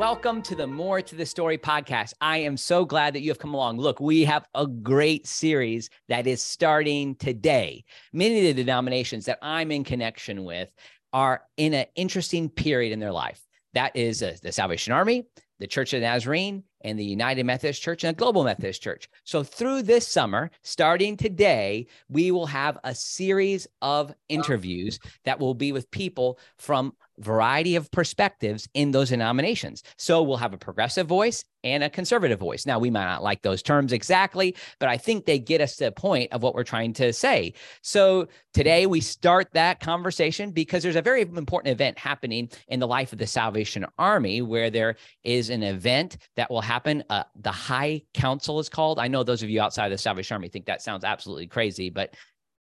welcome to the More to the Story podcast. I am so glad that you have come along. Look, we have a great series that is starting today. Many of the denominations that I'm in connection with are in an interesting period in their life. That is uh, the Salvation Army, the Church of the Nazarene, and the United Methodist Church and the Global Methodist Church. So, through this summer, starting today, we will have a series of interviews that will be with people from variety of perspectives in those denominations. So we'll have a progressive voice and a conservative voice. Now, we might not like those terms exactly, but I think they get us to the point of what we're trying to say. So today we start that conversation because there's a very important event happening in the life of the Salvation Army where there is an event that will happen. Uh, the High Council is called. I know those of you outside of the Salvation Army think that sounds absolutely crazy, but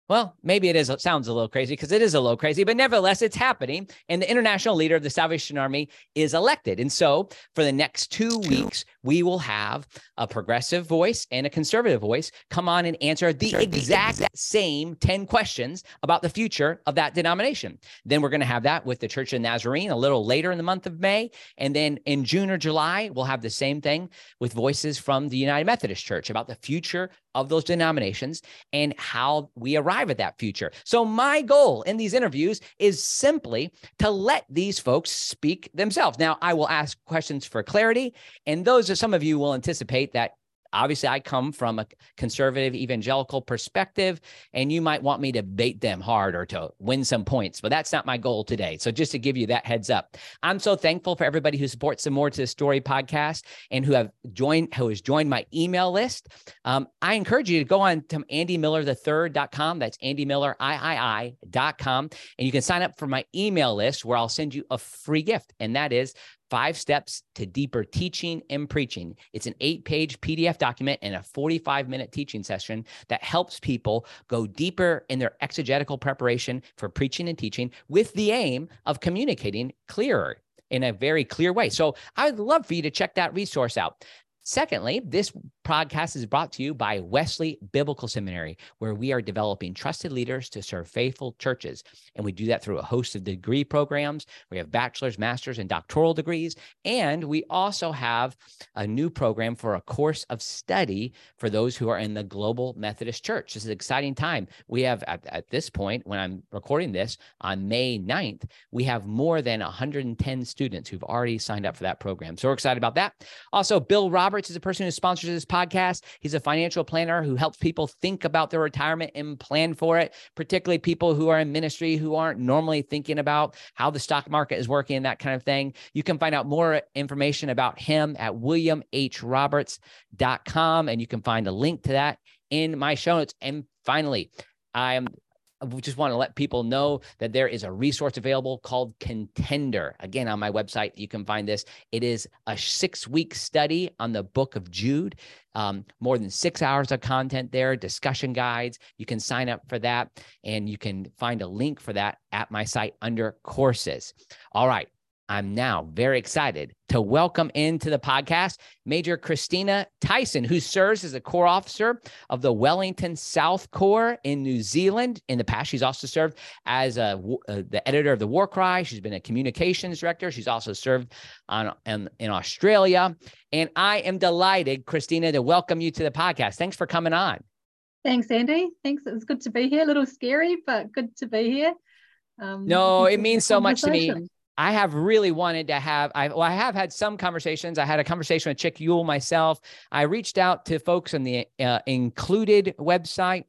well, maybe it is it sounds a little crazy because it is a little crazy, but nevertheless, it's happening. And the international leader of the Salvation Army is elected. And so for the next two weeks, we will have a progressive voice and a conservative voice come on and answer the exact same 10 questions about the future of that denomination. Then we're going to have that with the Church of Nazarene a little later in the month of May. And then in June or July, we'll have the same thing with voices from the United Methodist Church about the future of those denominations and how we arrive at that future. So, my goal in these interviews is simply to let these folks speak themselves. Now, I will ask questions for clarity, and those are some of you will anticipate that Obviously, I come from a conservative evangelical perspective, and you might want me to bait them hard or to win some points, but that's not my goal today. So, just to give you that heads up, I'm so thankful for everybody who supports the More to the Story podcast and who have joined, who has joined my email list. Um, I encourage you to go on to andymillerthird.com. That's andymillerIII.com, and you can sign up for my email list where I'll send you a free gift, and that is Five Steps to Deeper Teaching and Preaching. It's an eight page PDF document and a 45 minute teaching session that helps people go deeper in their exegetical preparation for preaching and teaching with the aim of communicating clearer in a very clear way. So I would love for you to check that resource out. Secondly, this podcast is brought to you by Wesley Biblical Seminary, where we are developing trusted leaders to serve faithful churches. And we do that through a host of degree programs. We have bachelor's, master's, and doctoral degrees. And we also have a new program for a course of study for those who are in the Global Methodist Church. This is an exciting time. We have, at, at this point, when I'm recording this on May 9th, we have more than 110 students who've already signed up for that program. So we're excited about that. Also, Bill Roberts Roberts is a person who sponsors this podcast. He's a financial planner who helps people think about their retirement and plan for it, particularly people who are in ministry who aren't normally thinking about how the stock market is working and that kind of thing. You can find out more information about him at williamhroberts.com, and you can find a link to that in my show notes. And finally, I am we just want to let people know that there is a resource available called Contender. Again, on my website, you can find this. It is a six week study on the book of Jude. Um, more than six hours of content there, discussion guides. You can sign up for that, and you can find a link for that at my site under courses. All right. I'm now very excited to welcome into the podcast Major Christina Tyson, who serves as a Corps officer of the Wellington South Corps in New Zealand. In the past, she's also served as a, uh, the editor of the War Cry. She's been a communications director. She's also served on in, in Australia. And I am delighted, Christina, to welcome you to the podcast. Thanks for coming on. Thanks, Andy. Thanks. It's good to be here. A little scary, but good to be here. Um, no, it means so much to me. I have really wanted to have I well I have had some conversations. I had a conversation with Chick Yuill myself. I reached out to folks on the uh, included website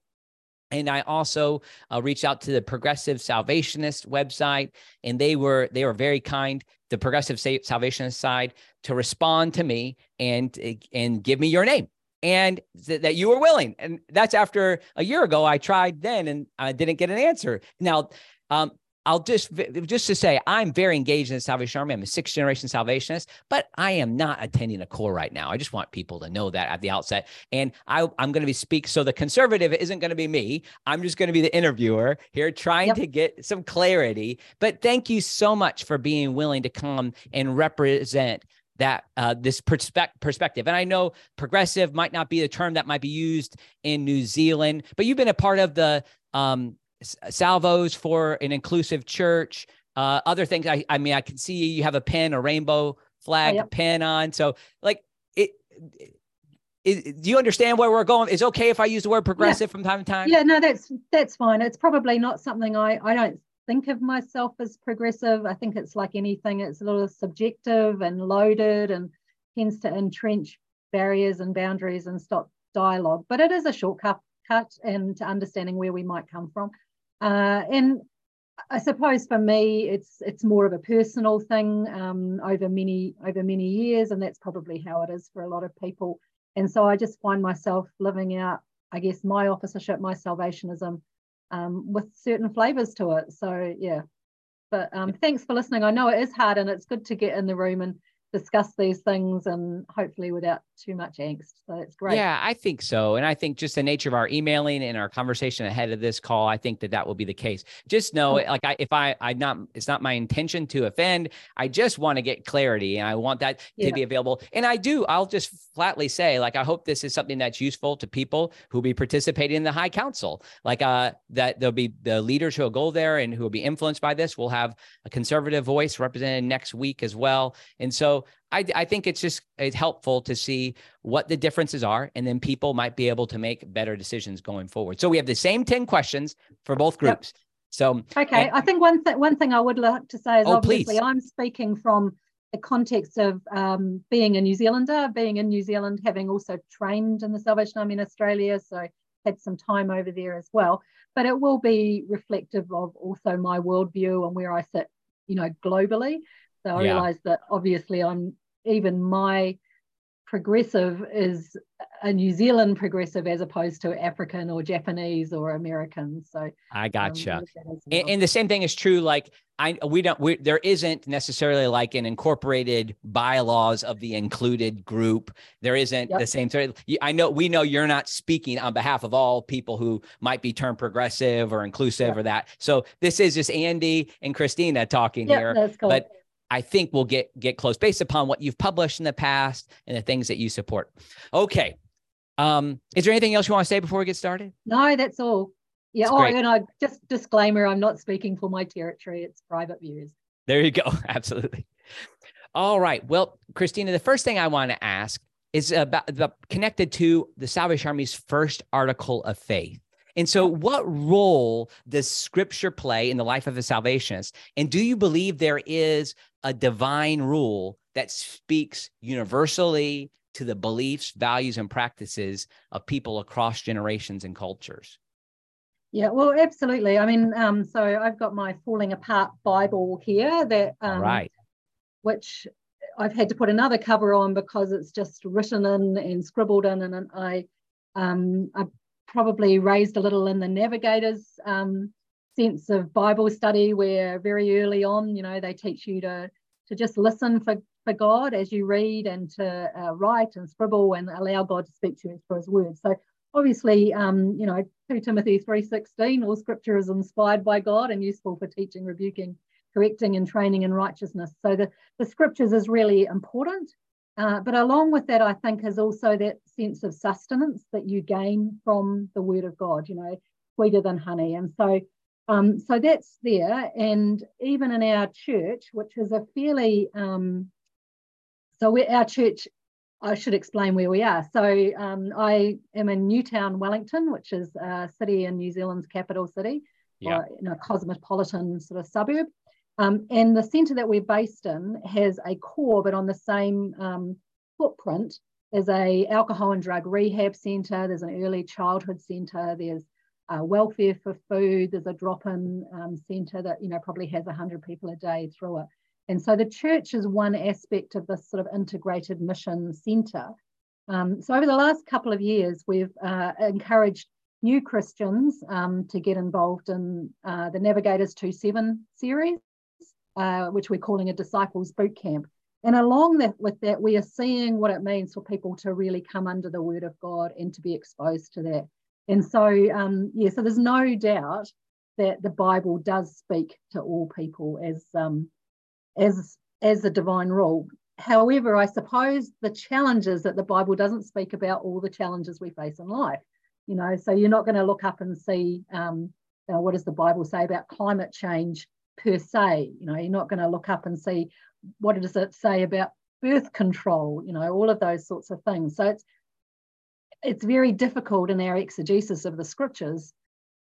and I also uh, reached out to the Progressive Salvationist website, and they were they were very kind. The Progressive Salvationist side to respond to me and and give me your name and th- that you were willing. And that's after a year ago. I tried then and I didn't get an answer. Now, um, I'll just just to say I'm very engaged in the Salvation Army. I'm a sixth generation Salvationist, but I am not attending a corps right now. I just want people to know that at the outset. And I, am going to be speak. So the conservative isn't going to be me. I'm just going to be the interviewer here, trying yep. to get some clarity. But thank you so much for being willing to come and represent that uh, this perspe- perspective. And I know progressive might not be the term that might be used in New Zealand, but you've been a part of the um, salvos for an inclusive church, uh, other things. I, I mean, I can see you have a pin, a rainbow flag oh, yep. pin on. So like it, it, do you understand where we're going? Is okay if I use the word progressive yeah. from time to time? Yeah, no, that's that's fine. It's probably not something I I don't think of myself as progressive. I think it's like anything, it's a little subjective and loaded and tends to entrench barriers and boundaries and stop dialogue. But it is a shortcut cut and to understanding where we might come from. Uh, and I suppose for me, it's it's more of a personal thing um, over many over many years, and that's probably how it is for a lot of people. And so I just find myself living out, I guess, my officership, my salvationism, um, with certain flavors to it. So yeah, but um, thanks for listening. I know it is hard, and it's good to get in the room and discuss these things and hopefully without too much angst. So it's great. Yeah, I think so. And I think just the nature of our emailing and our conversation ahead of this call, I think that that will be the case. Just know, like, I, if I, I not, it's not my intention to offend. I just want to get clarity and I want that yeah. to be available. And I do, I'll just flatly say, like, I hope this is something that's useful to people who will be participating in the high council. Like, uh, that there'll be the leaders who will go there and who will be influenced by this. We'll have a conservative voice represented next week as well. And so I, I think it's just it's helpful to see what the differences are, and then people might be able to make better decisions going forward. So we have the same ten questions for both groups. Yep. So okay, and, I think one th- one thing I would like to say is oh, obviously please. I'm speaking from the context of um, being a New Zealander, being in New Zealand, having also trained in the Salvation Army in Australia, so had some time over there as well. But it will be reflective of also my worldview and where I sit, you know, globally. So I yeah. realize that obviously I'm even my progressive is a New Zealand progressive as opposed to African or Japanese or American. So I gotcha. Um, well. and, and, the same thing is true. Like I, we don't, we, there isn't necessarily like an incorporated bylaws of the included group. There isn't yep. the same. Thing. I know, we know you're not speaking on behalf of all people who might be termed progressive or inclusive yep. or that. So this is just Andy and Christina talking yep, here, but I think we'll get get close based upon what you've published in the past and the things that you support. Okay. Um, is there anything else you want to say before we get started? No, that's all. Yeah. That's oh, great. and I just disclaimer: I'm not speaking for my territory. It's private views. There you go. Absolutely. All right. Well, Christina, the first thing I want to ask is about, the, connected to the Salvation Army's first article of faith. And so, what role does scripture play in the life of a salvationist? And do you believe there is a divine rule that speaks universally to the beliefs, values, and practices of people across generations and cultures? Yeah, well, absolutely. I mean, um, so I've got my falling apart Bible here that, um, right, which I've had to put another cover on because it's just written in and scribbled in, and I, um, I probably raised a little in the navigators um, sense of Bible study, where very early on, you know, they teach you to to just listen for for God as you read and to uh, write and scribble and allow God to speak to you through His Word. So obviously, um, you know, 2 Timothy 3:16, all Scripture is inspired by God and useful for teaching, rebuking, correcting, and training in righteousness. So the the Scriptures is really important. Uh, but along with that, I think is also that sense of sustenance that you gain from the Word of God, you know, sweeter than honey. And so, um, so that's there. And even in our church, which is a fairly, um, so our church, I should explain where we are. So um, I am in Newtown, Wellington, which is a city in New Zealand's capital city, yeah. or, you know, cosmopolitan sort of suburb. Um, and the centre that we're based in has a corps, but on the same um, footprint there's a alcohol and drug rehab centre. There's an early childhood centre. There's uh, welfare for food. There's a drop-in um, centre that you know probably has 100 people a day through it. And so the church is one aspect of this sort of integrated mission centre. Um, so over the last couple of years, we've uh, encouraged new Christians um, to get involved in uh, the Navigators 2-7 series. Uh, which we're calling a disciples boot camp. And along that, with that, we are seeing what it means for people to really come under the word of God and to be exposed to that. And so, um, yeah, so there's no doubt that the Bible does speak to all people as um, as as a divine rule. However, I suppose the challenges that the Bible doesn't speak about all the challenges we face in life. You know, so you're not going to look up and see um, you know, what does the Bible say about climate change per se. You know, you're not going to look up and see what does it say about birth control, you know, all of those sorts of things. So it's it's very difficult in our exegesis of the scriptures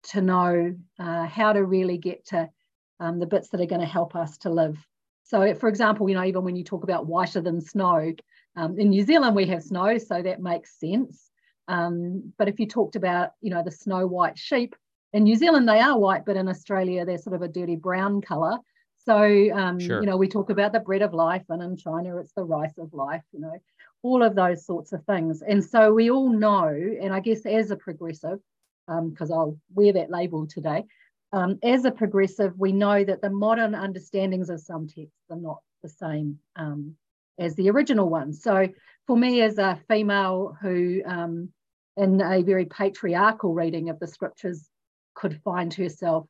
to know uh, how to really get to um, the bits that are going to help us to live. So, for example, you know, even when you talk about whiter than snow, um, in New Zealand we have snow, so that makes sense. Um, but if you talked about, you know, the snow white sheep, in New Zealand they are white, but in Australia they're sort of a dirty brown colour. So, um, sure. you know, we talk about the bread of life, and in China it's the rice of life, you know, all of those sorts of things. And so we all know, and I guess as a progressive, because um, I'll wear that label today, um, as a progressive, we know that the modern understandings of some texts are not the same um, as the original ones. So for me, as a female who, um, in a very patriarchal reading of the scriptures, could find herself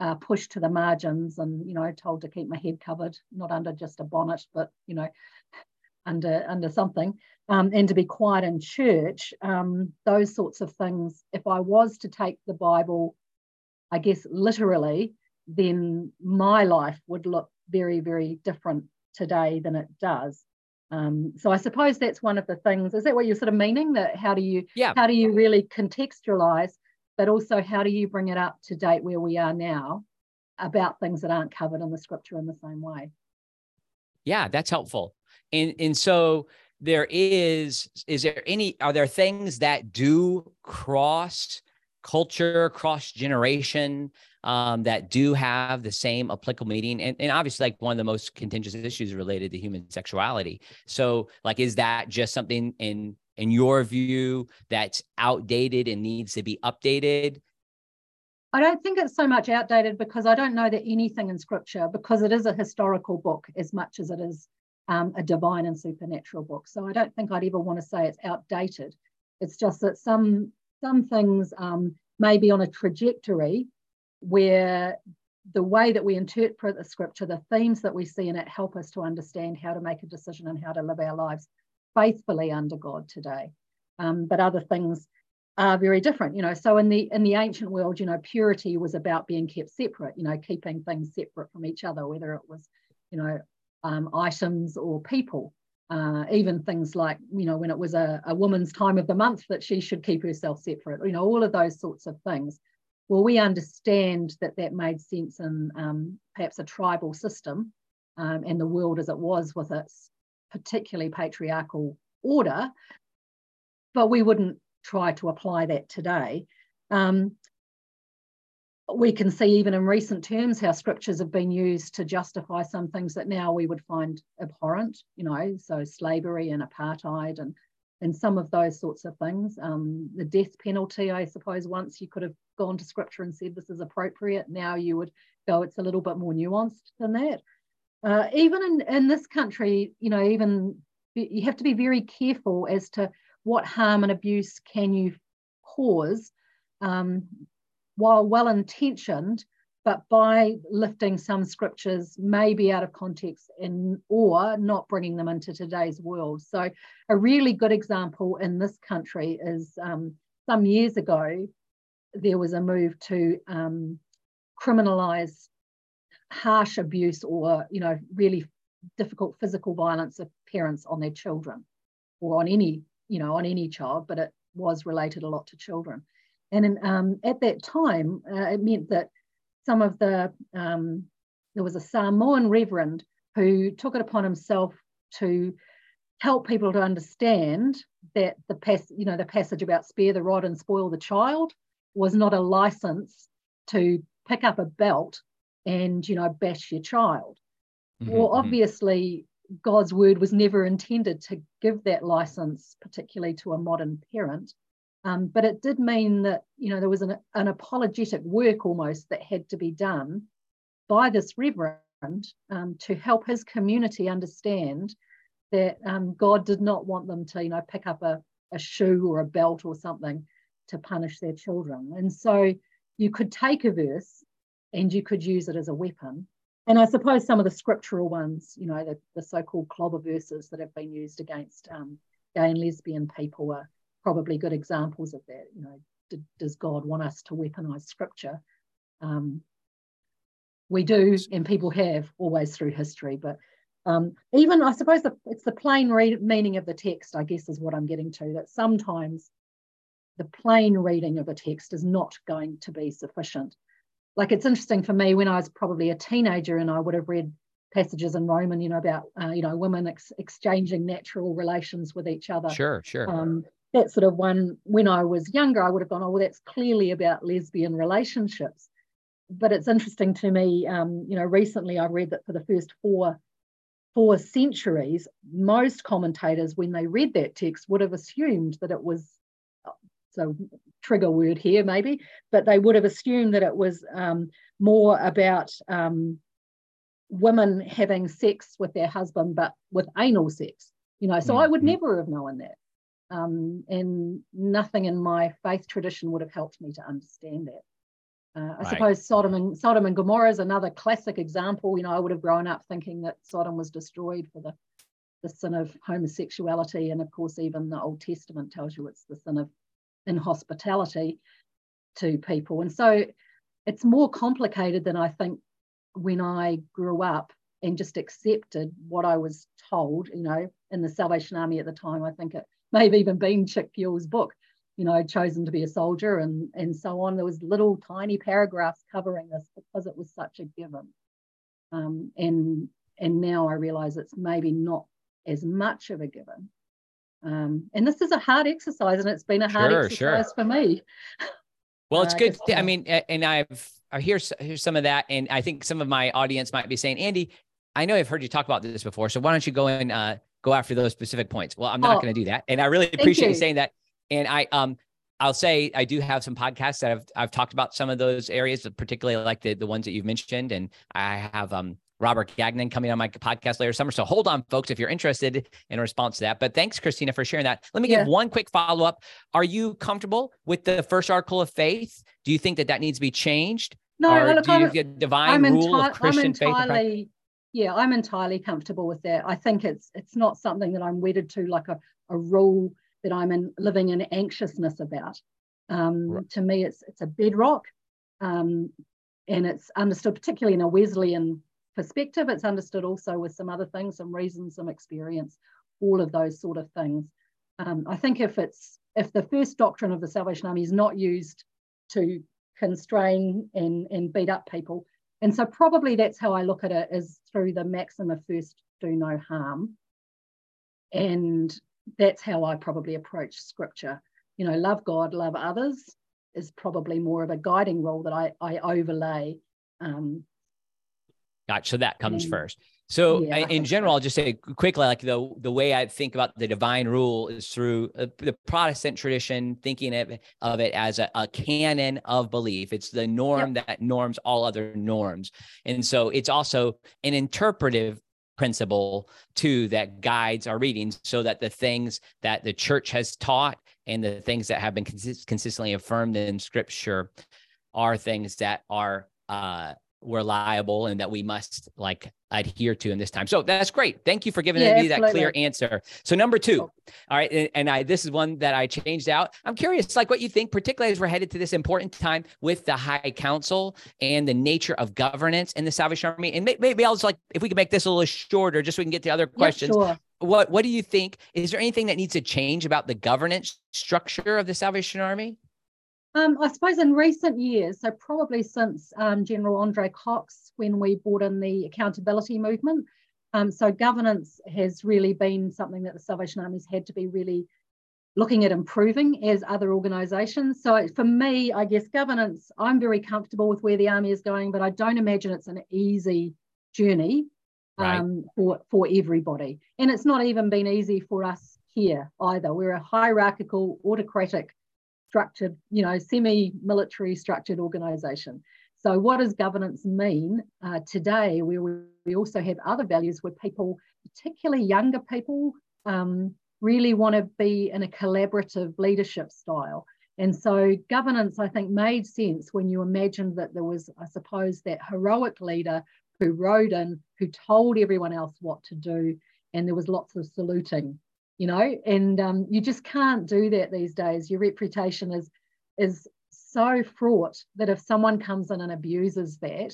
uh, pushed to the margins and you know told to keep my head covered, not under just a bonnet, but you know under under something, um, and to be quiet in church. Um, those sorts of things. If I was to take the Bible, I guess literally, then my life would look very very different today than it does. Um, so I suppose that's one of the things. Is that what you're sort of meaning? That how do you yeah. how do you really contextualize but also how do you bring it up to date where we are now about things that aren't covered in the scripture in the same way? Yeah that's helpful. And and so there is is there any are there things that do cross culture cross generation um, that do have the same applicable meaning? And, and obviously like one of the most contentious issues related to human sexuality. So like is that just something in in your view that's outdated and needs to be updated? I don't think it's so much outdated because I don't know that anything in scripture, because it is a historical book as much as it is um, a divine and supernatural book. So I don't think I'd ever want to say it's outdated. It's just that some some things um, may be on a trajectory where the way that we interpret the scripture, the themes that we see in it help us to understand how to make a decision and how to live our lives faithfully under God today. Um, but other things are very different, you know. So in the in the ancient world, you know, purity was about being kept separate, you know, keeping things separate from each other, whether it was, you know, um, items or people. Uh, even things like, you know, when it was a, a woman's time of the month that she should keep herself separate, you know, all of those sorts of things. Well, we understand that that made sense in um, perhaps a tribal system um, and the world as it was with its particularly patriarchal order, but we wouldn't try to apply that today. Um, we can see even in recent terms how scriptures have been used to justify some things that now we would find abhorrent, you know, so slavery and apartheid and and some of those sorts of things. Um, the death penalty, I suppose, once you could have gone to scripture and said this is appropriate. Now you would go, it's a little bit more nuanced than that. Uh, even in, in this country, you know, even you have to be very careful as to what harm and abuse can you cause um, while well intentioned, but by lifting some scriptures maybe out of context and or not bringing them into today's world. So a really good example in this country is um, some years ago, there was a move to um, criminalize harsh abuse or you know really difficult physical violence of parents on their children or on any you know on any child but it was related a lot to children. And in, um, at that time uh, it meant that some of the um, there was a samoan reverend who took it upon himself to help people to understand that the pass you know the passage about spare the rod and spoil the child was not a license to pick up a belt and you know bash your child. Mm-hmm, well mm-hmm. obviously god's word was never intended to give that license particularly to a modern parent. Um, but it did mean that you know there was an, an apologetic work almost that had to be done by this reverend um, to help his community understand that um, god did not want them to you know pick up a, a shoe or a belt or something to punish their children. And so you could take a verse and you could use it as a weapon. And I suppose some of the scriptural ones, you know, the, the so-called clobber verses that have been used against um, gay and lesbian people are probably good examples of that. You know, did, does God want us to weaponize scripture? Um, we do, and people have always through history, but Um, even I suppose the, it's the plain read, meaning of the text, I guess, is what I'm getting to. That sometimes the plain reading of a text is not going to be sufficient. Like it's interesting for me when I was probably a teenager and I would have read passages in Roman, you know, about uh, you know women ex- exchanging natural relations with each other. Sure, sure. Um, that sort of one when I was younger, I would have gone, oh, well, that's clearly about lesbian relationships. But it's interesting to me, um, you know, recently I read that for the first four four centuries, most commentators, when they read that text, would have assumed that it was so trigger word here maybe, but they would have assumed that it was um, more about um, women having sex with their husband, but with anal sex. You know, so mm-hmm. I would mm-hmm. never have known that. Um, and nothing in my faith tradition would have helped me to understand that. Uh, I right. suppose Sodom and Sodom and Gomorrah is another classic example. You know, I would have grown up thinking that Sodom was destroyed for the the sin of homosexuality, and of course, even the Old Testament tells you it's the sin of inhospitality to people. And so, it's more complicated than I think when I grew up and just accepted what I was told. You know, in the Salvation Army at the time, I think it may have even been Chick Yuill's book, you know, chosen to be a soldier and, and so on. There was little tiny paragraphs covering this because it was such a given. Um, and and now I realize it's maybe not as much of a given. Um, and this is a hard exercise, and it's been a hard sure, exercise sure. for me. Well, it's uh, good. I mean, and I've I hear here's some of that, and I think some of my audience might be saying, Andy, I know I've heard you talk about this before, so why don't you go and uh, go after those specific points. Well, I'm not oh, going to do that. And I really appreciate you. you saying that. And I, um, I'll say I do have some podcasts that I've I've talked about some of those areas, particularly like the the ones that you've mentioned, and I have um Robert Gagnon coming on my podcast later summer. So hold on, folks, if you're interested in response to that. But thanks, Christina, for sharing that. Let me yeah. give one quick follow up. Are you comfortable with the first article of faith? Do you think that that needs to be changed? No, or look, do you get divine I'm rule enti- of Christian I'm entirely, faith? yeah, I'm entirely comfortable with that. I think it's it's not something that I'm wedded to, like a, a rule that I'm in living in anxiousness about. Um, right. To me, it's it's a bedrock, um, and it's understood particularly in a Wesleyan perspective. It's understood also with some other things, some reasons, some experience, all of those sort of things. Um, I think if it's if the first doctrine of the Salvation Army is not used to constrain and and beat up people, and so probably that's how I look at it is through the maxim of first do no harm. And that's how I probably approach scripture. You know, love God, love others is probably more of a guiding rule that I, I overlay. Um, gotcha. So that comes and, first. So yeah, in general. I'll just say quickly, like the the way I think about the divine rule is through uh, the Protestant tradition, thinking of, of it as a, a canon of belief. It's the norm yep. that norms all other norms, and so it's also an interpretive principle too that guides our readings, so that the things that the church has taught and the things that have been consist- consistently affirmed in Scripture are things that are uh, reliable and that we must like adhere to in this time. So that's great. Thank you for giving yeah, me that clear answer. So number two, oh. all right, and, and, I this is one that I changed out. I'm curious, like what you think, particularly as we're headed to this important time with the High Council and the nature of governance in the Salvation Army. And maybe I'll just like if we can make this a little shorter, just so we can get to other questions. Yeah, sure. What What do you think? Is there anything that needs to change about the governance structure of the Salvation Army? Um, I suppose in recent years, so probably since um, General Andre Cox, when we brought in the accountability movement, um, so governance has really been something that the Salvation Army's had to be really looking at improving as other organisations. So for me, I guess governance, I'm very comfortable with where the Army is going, but I don't imagine it's an easy journey right. Um, for, for everybody. And it's not even been easy for us here either. We're a hierarchical, autocratic structured, you know, semi-military structured organization. So what does governance mean uh, today where we, we also have other values where people, particularly younger people, um, really want to be in a collaborative leadership style. And so governance, I think, made sense when you imagined that there was, I suppose, that heroic leader who rode in, who told everyone else what to do, and there was lots of saluting you know and um, you just can't do that these days. Your reputation is is so fraught that if someone comes in and abuses that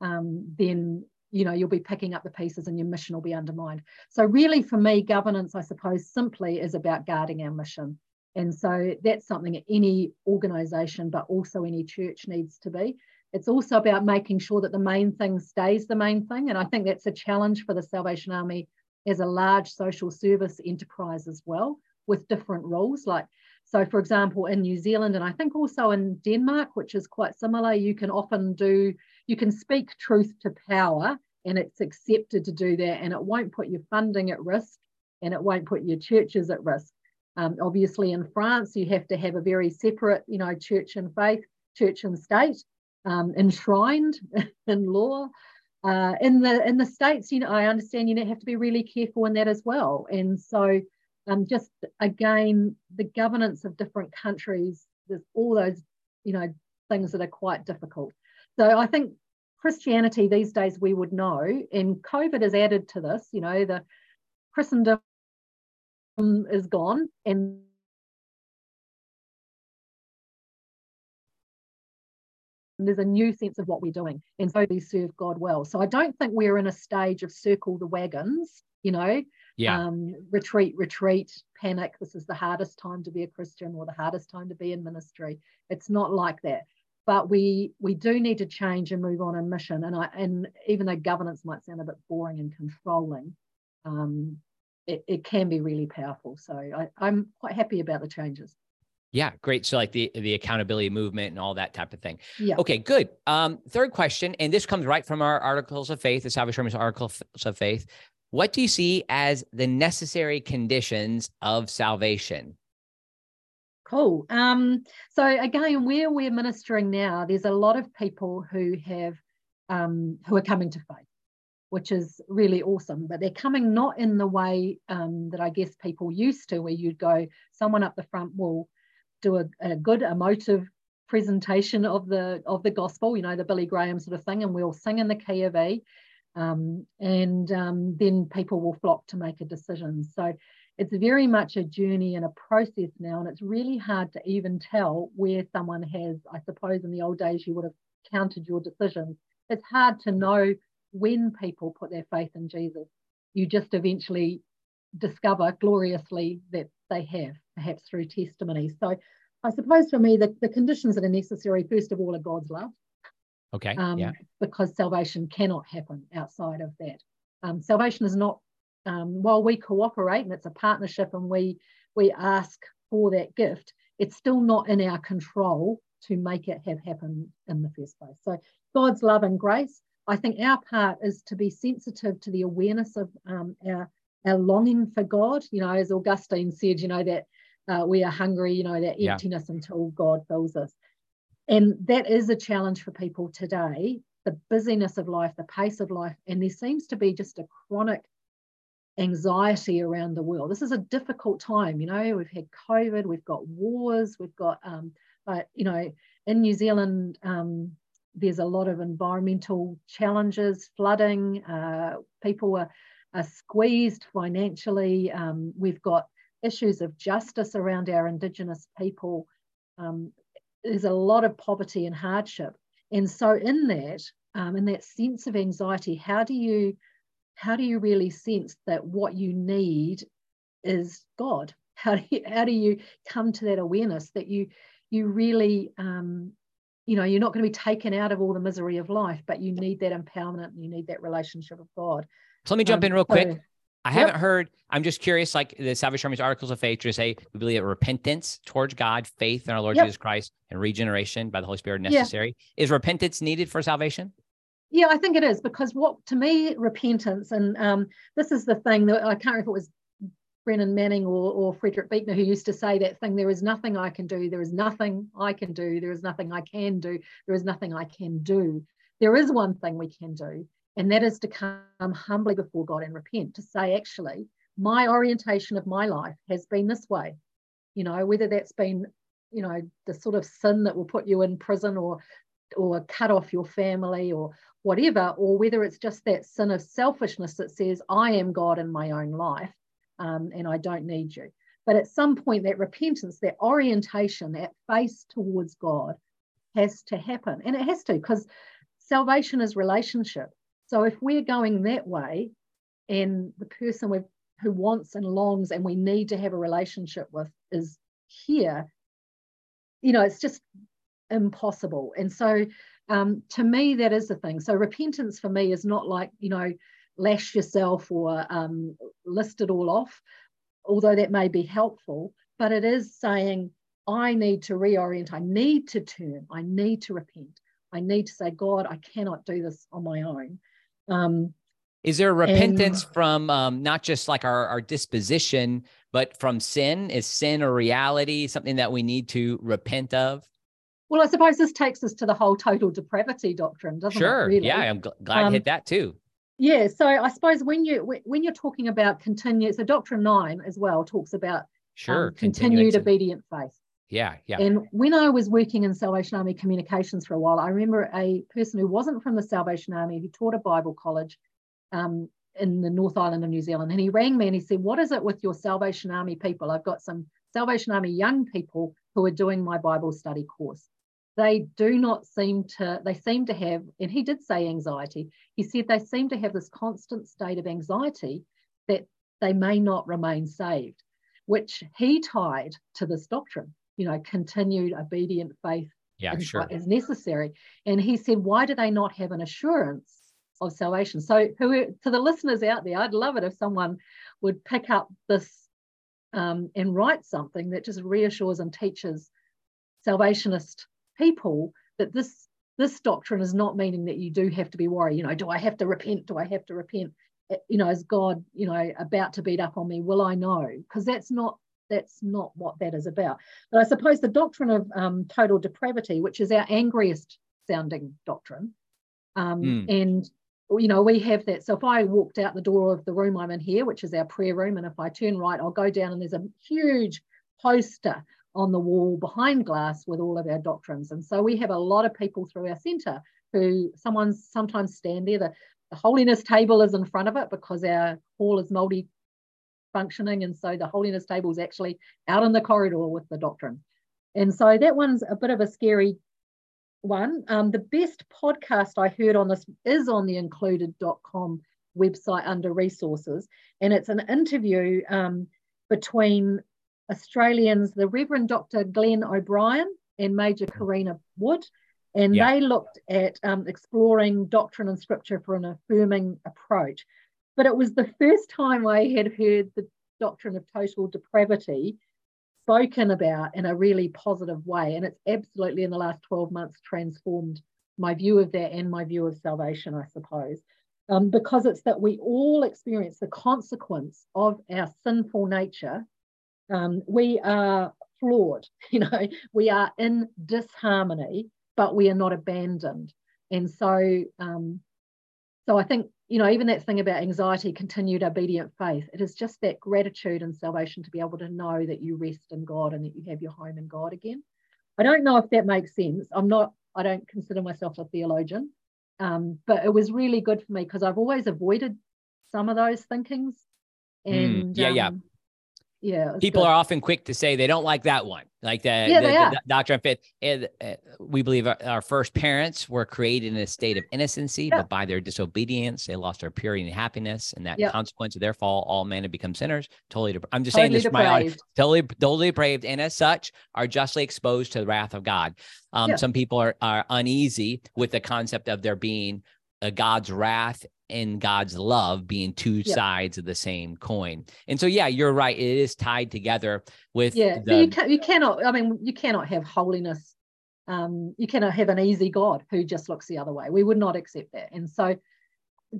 um, then you know you'll be picking up the pieces and your mission will be undermined. So really for me governance i suppose simply is about guarding our mission. And so that's something any organization but also any church needs to be. It's also about making sure that the main thing stays the main thing and i think that's a challenge for the salvation army as a large social service enterprise as well with different rules like so, for example, in New Zealand, and I think also in Denmark, which is quite similar, you can often do, you can speak truth to power, and it's accepted to do that, and it won't put your funding at risk, and it won't put your churches at risk. Um, obviously, in France, you have to have a very separate, you know, church and faith, church and state, um, enshrined in law. Uh, in the in the states, you know, I understand you have to be really careful in that as well, and so um, just again, the governance of different countries, there's all those, you know, things that are quite difficult. So I think Christianity these days we would know, and COVID has added to this, you know, the Christendom is gone and there's a new sense of what we're doing and so we serve god well so i don't think we're in a stage of circle the wagons you know yeah. Um, retreat, retreat, panic. This is the hardest time to be a Christian or the hardest time to be in ministry. It's not like that. But we we do need to change and move on in mission. And I and even though governance might sound a bit boring and controlling, um, it, it can be really powerful. So I, I'm quite happy about the changes. Yeah, great. So like the the accountability movement and all that type of thing. Yeah. Okay, good. Um, third question, and this comes right from our articles of faith, the Salvation Army's articles of faith. What do you see as the necessary conditions of salvation? Cool. Um, so again, where we're ministering now, there's a lot of people who have um, who are coming to faith, which is really awesome. But they're coming not in the way um, that I guess people used to, where you'd go, someone up the front will do a, a good emotive presentation of the of the gospel, you know, the Billy Graham sort of thing, and we'll sing in the key of E. Um, and um, then people will flock to make a decision. So it's very much a journey and a process now, and it's really hard to even tell where someone has, I suppose, in the old days, you would have counted your decisions. It's hard to know when people put their faith in Jesus. You just eventually discover gloriously that they have, perhaps through testimony. So I suppose for me, the, the conditions that are necessary, first of all, are God's love. Okay. Um, yeah. Because salvation cannot happen outside of that. Um, salvation is not, um, while we cooperate and it's a partnership and we we ask for that gift, it's still not in our control to make it have happened in the first place. So God's love and grace. I think our part is to be sensitive to the awareness of um, our our longing for God. You know, as Augustine said, you know that uh, we are hungry. You know that emptiness yeah. until God fills us. And that is a challenge for people today the busyness of life, the pace of life. And there seems to be just a chronic anxiety around the world. This is a difficult time. You know, we've had COVID, we've got wars, we've got, um, but, you know, in New Zealand, um, there's a lot of environmental challenges, flooding, uh, people are, are squeezed financially. Um, we've got issues of justice around our Indigenous people. Um, there's a lot of poverty and hardship. And so in that, um, in that sense of anxiety, how do you how do you really sense that what you need is God? How do you, how do you come to that awareness that you you really um, you know you're not going to be taken out of all the misery of life, but you need that empowerment and you need that relationship with God. So let me jump um, in real quick. I yep. haven't heard. I'm just curious, like the Salvation Army's articles of faith, to say we believe that repentance towards God, faith in our Lord yep. Jesus Christ, and regeneration by the Holy Spirit necessary. Yeah. Is repentance needed for salvation? Yeah, I think it is because what to me repentance, and um, this is the thing that I can't remember if it was Brennan Manning or, or Frederick Buechner who used to say that thing there is nothing I can do, there is nothing I can do, there is nothing I can do, there is nothing I can do. There is one thing we can do, and that is to come humbly before God and repent, to say, actually, my orientation of my life has been this way. You know, whether that's been, you know, the sort of sin that will put you in prison or or cut off your family or whatever, or whether it's just that sin of selfishness that says, I am God in my own life um, and I don't need you. But at some point, that repentance, that orientation, that face towards God has to happen. And it has to, because salvation is relationship. So if we're going that way, and the person with, who wants and longs and we need to have a relationship with is here, you know, it's just impossible. And so um, to me, that is the thing. So repentance for me is not like, you know, lash yourself or um, list it all off, although that may be helpful, but it is saying, I need to reorient, I need to turn, I need to repent, I need to say, God, I cannot do this on my own. Um, is there repentance and, from um, not just like our, our disposition, but from sin? Is sin a reality, something that we need to repent of? Well, I suppose this takes us to the whole total depravity doctrine, doesn't sure. it? Really? Yeah, I'm gl- glad um, you hit that too. Yeah, so I suppose when you when you're talking about continue, so Doctrine Nine as well talks about sure um, continued obedient faith. Yeah, yeah. And when I was working in Salvation Army communications for a while, I remember a person who wasn't from the Salvation Army who taught a Bible college um, in the North Island of New Zealand, and he rang me and he said, "What is it with your Salvation Army people? I've got some Salvation Army young people who are doing my Bible study course." they do not seem to they seem to have and he did say anxiety he said they seem to have this constant state of anxiety that they may not remain saved which he tied to this doctrine you know continued obedient faith yeah, is, sure. is necessary and he said why do they not have an assurance of salvation so who to the listeners out there i'd love it if someone would pick up this um, and write something that just reassures and teaches salvationist people that this this doctrine is not meaning that you do have to be worried. You know, do I have to repent? Do I have to repent? Eh, you know, is God, you know, about to beat up on me? Will I know? Because that's not that's not what that is about. But I suppose the doctrine of um, total depravity, which is our angriest sounding doctrine, um, mm. and you know we have that. So if I walked out the door of the room I'm in here, which is our prayer room, and if I turn right, I'll go down and there's a huge poster on the wall behind glass with all of our doctrines. And so we have a lot of people through our centre who someone's sometimes stand there. The, the holiness table is in front of it because our hall is multi functioning. And so the holiness table is actually out in the corridor with the doctrine. And so that one's a bit of a scary one. Um, the best podcast I heard on this is on the included.com website under resources. And it's an interview um, between Australians, the Reverend Dr. Glenn O'Brien and Major Karina Wood, and yeah. they looked at um, exploring doctrine and scripture for an affirming approach. But it was the first time I had heard the doctrine of total depravity spoken about in a really positive way. And it's absolutely in the last 12 months transformed my view of that and my view of salvation, I suppose. Um, because it's that we all experience the consequence of our sinful nature um, we are flawed, you know, we are in disharmony, but we are not abandoned. And so, um, so I think, you know, even that thing about anxiety, continued obedient faith, it is just that gratitude and salvation to be able to know that you rest in God and that you have your home in God again. I don't know if that makes sense. I'm not, I don't consider myself a theologian, um, but it was really good for me because I've always avoided some of those thinkings. Hmm. And mm, yeah, um, people good. are often quick to say they don't like that one like the, yeah, the, the doctrine of faith and, uh, we believe our, our, first parents were created in a state of innocency yeah. but by their disobedience they lost their purity and happiness and that yeah. consequence of their fall all men have become sinners totally i'm just totally saying this depraved. for my audience totally totally depraved and as such are justly exposed to the wrath of god um, some people are, are uneasy with the concept of there being a God's wrath and God's love being two yep. sides of the same coin. And so, yeah, you're right. It is tied together with. Yeah, the... you, can, you cannot. I mean, you cannot have holiness. Um, you cannot have an easy God who just looks the other way. We would not accept that. And so,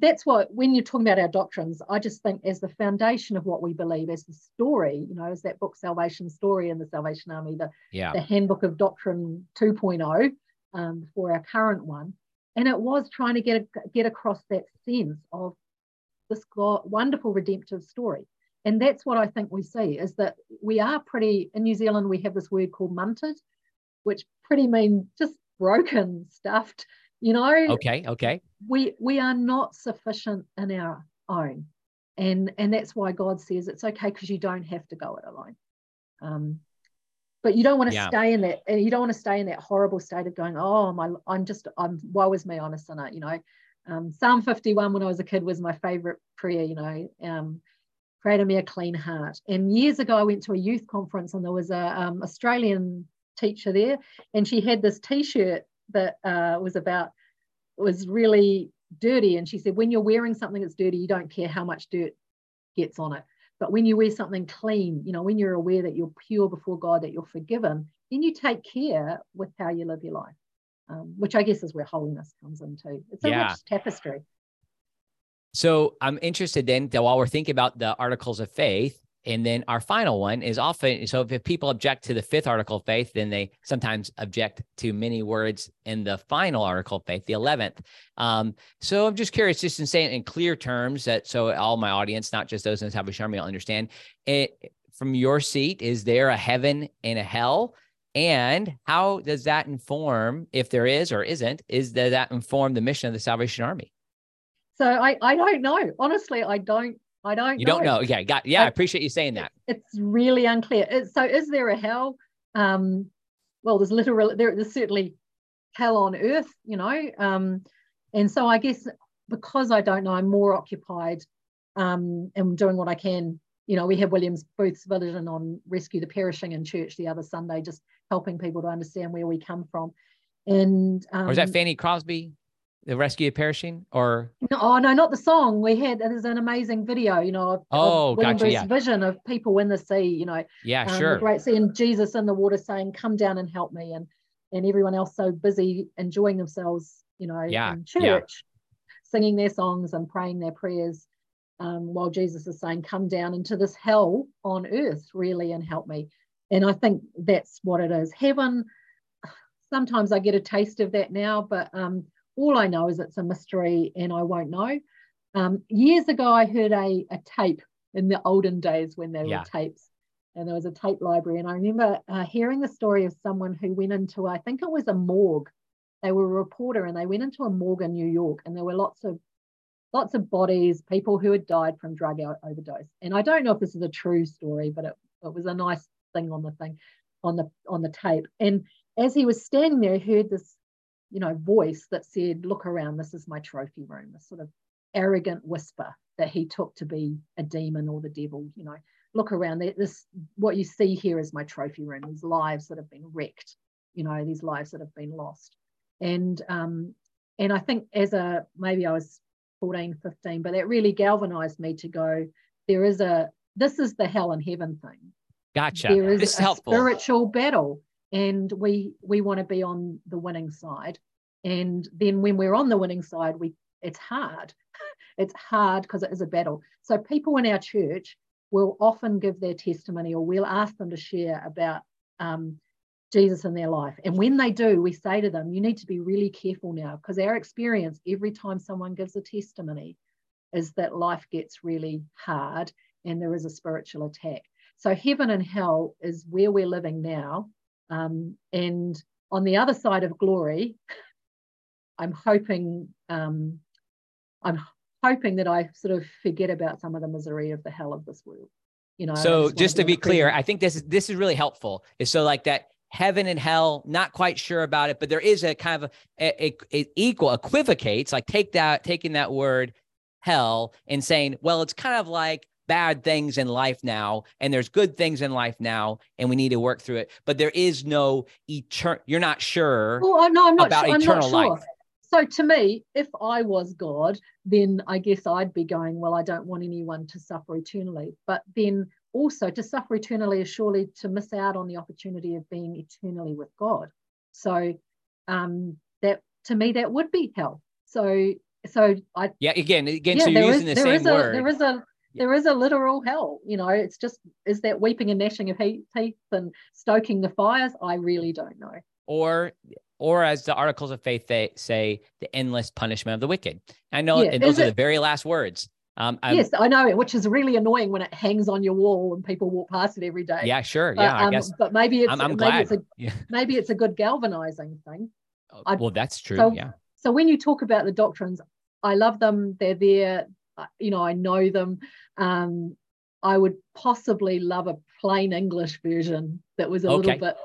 that's what when you're talking about our doctrines, I just think as the foundation of what we believe, as the story, you know, as that book Salvation Story in the Salvation Army, the yeah. the Handbook of Doctrine 2.0 um, for our current one and it was trying to get, a, get across that sense of this wonderful redemptive story. And that's what I think we see is that we are pretty, in New Zealand, we have this word called munted, which pretty means just broken, stuffed, you know. Okay, okay. We we are not sufficient in our own. And and that's why God says it's okay because you don't have to go it alone. Um, but you don't want to yeah. stay in that and you don't want to stay in that horrible state of going oh my i'm just i'm woe is me i'm a sinner you know Um, Psalm 51 when I was a kid was my favorite prayer, you know, um, created me a clean heart. And years ago, I went to a youth conference and there was a um, Australian teacher there, and she had this T-shirt that uh, was about was really dirty, and she said, when you're wearing something that's dirty, you don't care how much dirt gets on it. But when you wear something clean, you know, when you're aware that you're pure before God, that you're forgiven, then you take care with how you live your life, um, which I guess is where holiness comes into. It's a yeah. rich tapestry. So I'm interested then that while we're thinking about the articles of faith, and then our final one is often so if people object to the fifth article of faith, then they sometimes object to many words in the final article of faith, the 11th. Um, so I'm just curious, just in saying in clear terms that so all my audience, not just those in the Salvation Army, will understand it from your seat. Is there a heaven and a hell? And how does that inform, if there is or isn't, is does that inform the mission of the Salvation Army? So I, I don't know. Honestly, I don't I don't. You know. don't know. Yeah, got. Yeah, I, I appreciate you saying that. It's really unclear. So, is there a hell? Um, well, there's literally there, there's certainly hell on earth, you know. Um, and so I guess because I don't know, I'm more occupied um, and doing what I can. You know, we had Williams Booth's Vision on Rescue the Perishing in church the other Sunday, just helping people to understand where we come from. And um, was that Fanny Crosby? The rescue perishing or? No, oh no not the song. We had there's an amazing video you know of, oh of gotcha, yeah. vision of people in the sea you know. Yeah um, sure. great seeing jesus in the water saying come down and help me and and everyone else so busy enjoying themselves you know yeah, in church yeah. singing their songs and praying their prayers um, while jesus is saying come down into this hell on earth really and help me. And i think that's what it is. Heaven sometimes i get a taste of that now but um all I know is it's a mystery and I won't know. Um, years ago, I heard a, a tape in the olden days when there yeah. were tapes, and there was a tape library. And I remember uh, hearing the story of someone who went into, I think it was a morgue. They were a reporter and they went into a morgue in New York, and there were lots of lots of bodies, people who had died from drug overdose. And I don't know if this is a true story, but it, it was a nice thing on the thing, on the on the tape. And as he was standing there, he heard this you know, voice that said, look around, this is my trophy room, this sort of arrogant whisper that he took to be a demon or the devil, you know, look around, this, what you see here is my trophy room, these lives that have been wrecked, you know, these lives that have been lost. And, um, and I think as a, maybe I was 14, 15, but that really galvanized me to go, there is a, this is the hell and heaven thing. Gotcha. There is this is a helpful. spiritual battle and we we want to be on the winning side. And then when we're on the winning side we it's hard. It's hard because it is a battle. So people in our church will often give their testimony or we'll ask them to share about um, jesus in their life. And when they do we say to them you need to be really careful now because our experience every time someone gives a testimony is that life gets really hard and there is a spiritual attack. So heaven and hell is where we're living now um, and on the other side of glory, I'm hoping um, I'm hoping that I sort of forget about some of the misery of the hell of this world. You know. So just, just to be clear, I think this is this is really helpful. Is so like that heaven and hell not quite sure about it but there is a kind of a, a, a, equal equivocates like take that taking that word hell and saying well it's kind of like bad things in life now and there's good things in life now and we need to work through it. But there is no eternal you're not sure well, no, I'm not about sure. eternal sure. life. So to me if i was god then i guess i'd be going well i don't want anyone to suffer eternally. But then also to suffer eternally is surely to miss out on the opportunity of being eternally with god. So um that to me that would be hell. So so I yeah again again yeah, so you're using is, the same a, word. there is a there is a literal hell. You know, it's just is that weeping and gnashing of teeth and stoking the fires? I really don't know. Or or as the articles of faith they say, the endless punishment of the wicked. I know, yeah. and those are it, the very last words. Um, yes, I know, which is really annoying when it hangs on your wall and people walk past it every day. Yeah, sure. But, yeah, I um, guess. But maybe it's I'm, I'm maybe glad. it's a yeah. maybe it's a good galvanizing thing. Oh, well, that's true. So, yeah. So when you talk about the doctrines, I love them. They're there you know, I know them. Um, I would possibly love a plain English version that was a okay. little bit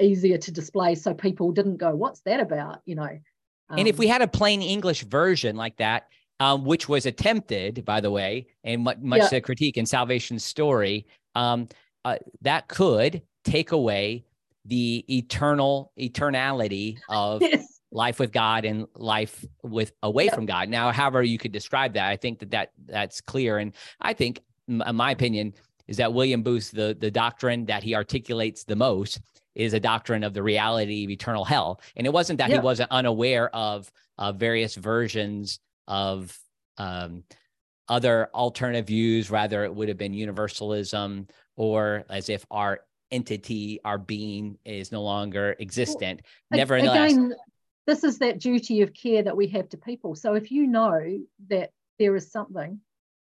easier to display so people didn't go, what's that about? You know, Um, and if we um, had a plain English version like that, um, which was attempted, by the way, and much, much yeah. the critique in Salvation Story, um, uh, that could take away the eternal eternality of yes. Life with God and life with away yep. from God. Now, however you could describe that, I think that, that that's clear. And I think, in my opinion, is that William Booth, the, the doctrine that he articulates the most is a doctrine of the reality of eternal hell. And it wasn't that he wasn't unaware of, of various versions of um, other alternative views, rather it would have been universalism or as if our entity, our being is no longer existent. Well, Nevertheless, again, this is that duty of care that we have to people. So if you know that there is something,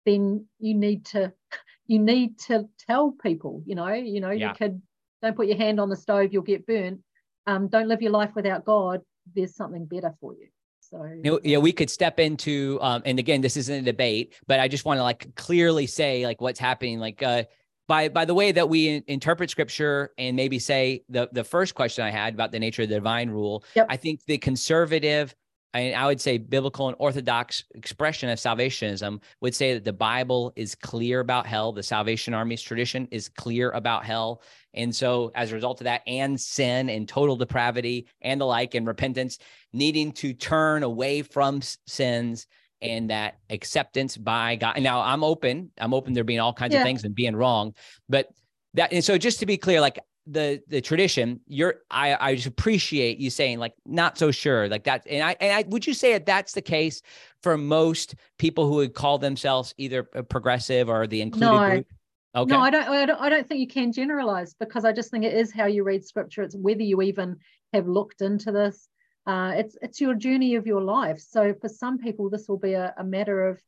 then you need to you need to tell people. You know, you know, yeah. you could don't put your hand on the stove, you'll get burnt. Um, don't live your life without God. There's something better for you. So you know, yeah, we could step into um, and again, this isn't a debate, but I just want to like clearly say like what's happening. Like uh by by the way that we interpret scripture and maybe say the the first question I had about the nature of the divine rule, yep. I think the conservative I, I would say biblical and orthodox expression of salvationism would say that the Bible is clear about hell. The Salvation Army's tradition is clear about hell. And so, as a result of that, and sin and total depravity and the like, and repentance, needing to turn away from sins and that acceptance by God. Now, I'm open. I'm open there being all kinds yeah. of things and being wrong, but that. And so, just to be clear, like the the tradition you're i i just appreciate you saying like not so sure like that and i and i would you say that that's the case for most people who would call themselves either progressive or the included no. group okay no I don't, I don't i don't think you can generalize because i just think it is how you read scripture it's whether you even have looked into this uh, it's it's your journey of your life. So for some people this will be a, a matter of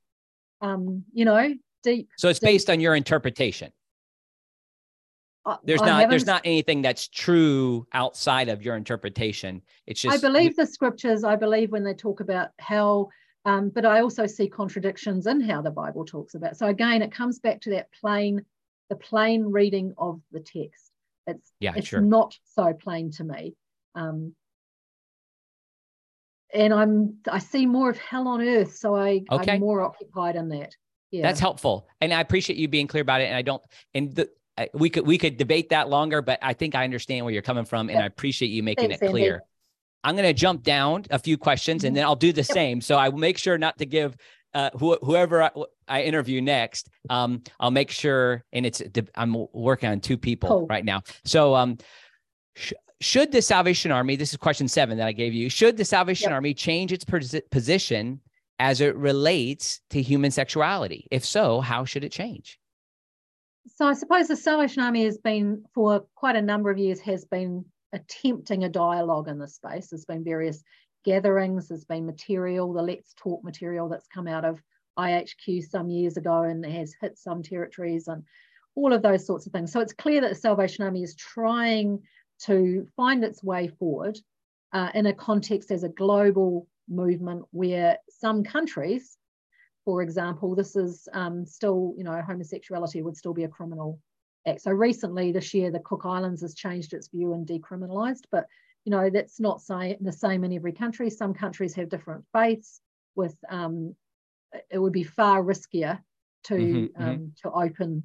um you know deep so it's deep, based on your interpretation. There's not there's not anything that's true outside of your interpretation. It's just i believe the scriptures i believe when they talk about hell um, but i also see contradictions in how the bible talks about. So again it comes back to that plain the plain reading of the text. It's yeah it's sure. not so plain to me. Um, and i'm i see more of hell on earth so i okay. i'm more occupied in that yeah. That's helpful. And I appreciate you being clear about it. And I don't, and the, we could we could debate that longer, but I think I understand where you're coming from, and I appreciate you making Thanks, it clear. Andy. I'm going to jump down a few questions, and mm-hmm. then I'll do the same. So I will make sure not to give uh, wh- whoever I, I, interview next. Um, I'll make sure, and it's I'm working on two people cool. right now. So um, sh- should the Salvation Army? This is question seven that I gave you. Should the Salvation yep. Army change its pos- position as it relates to human sexuality? If so, how should it change? so I suppose the Salvation Army has been, for quite a number of years, has been attempting a dialogue in this space. There's been various gatherings, there's been material, the Let's Talk material that's come out of IHQ some years ago and has hit some territories and all of those sorts of things. So it's clear that the Salvation Army is trying to find its way forward uh, in a context as a global movement where some countries for example, this is um, still, you know, homosexuality would still be a criminal act. So recently, this year, the Cook Islands has changed its view and decriminalised, but you know that's not say, the same in every country. Some countries have different faiths. With um, it would be far riskier to mm-hmm, um, mm-hmm. to open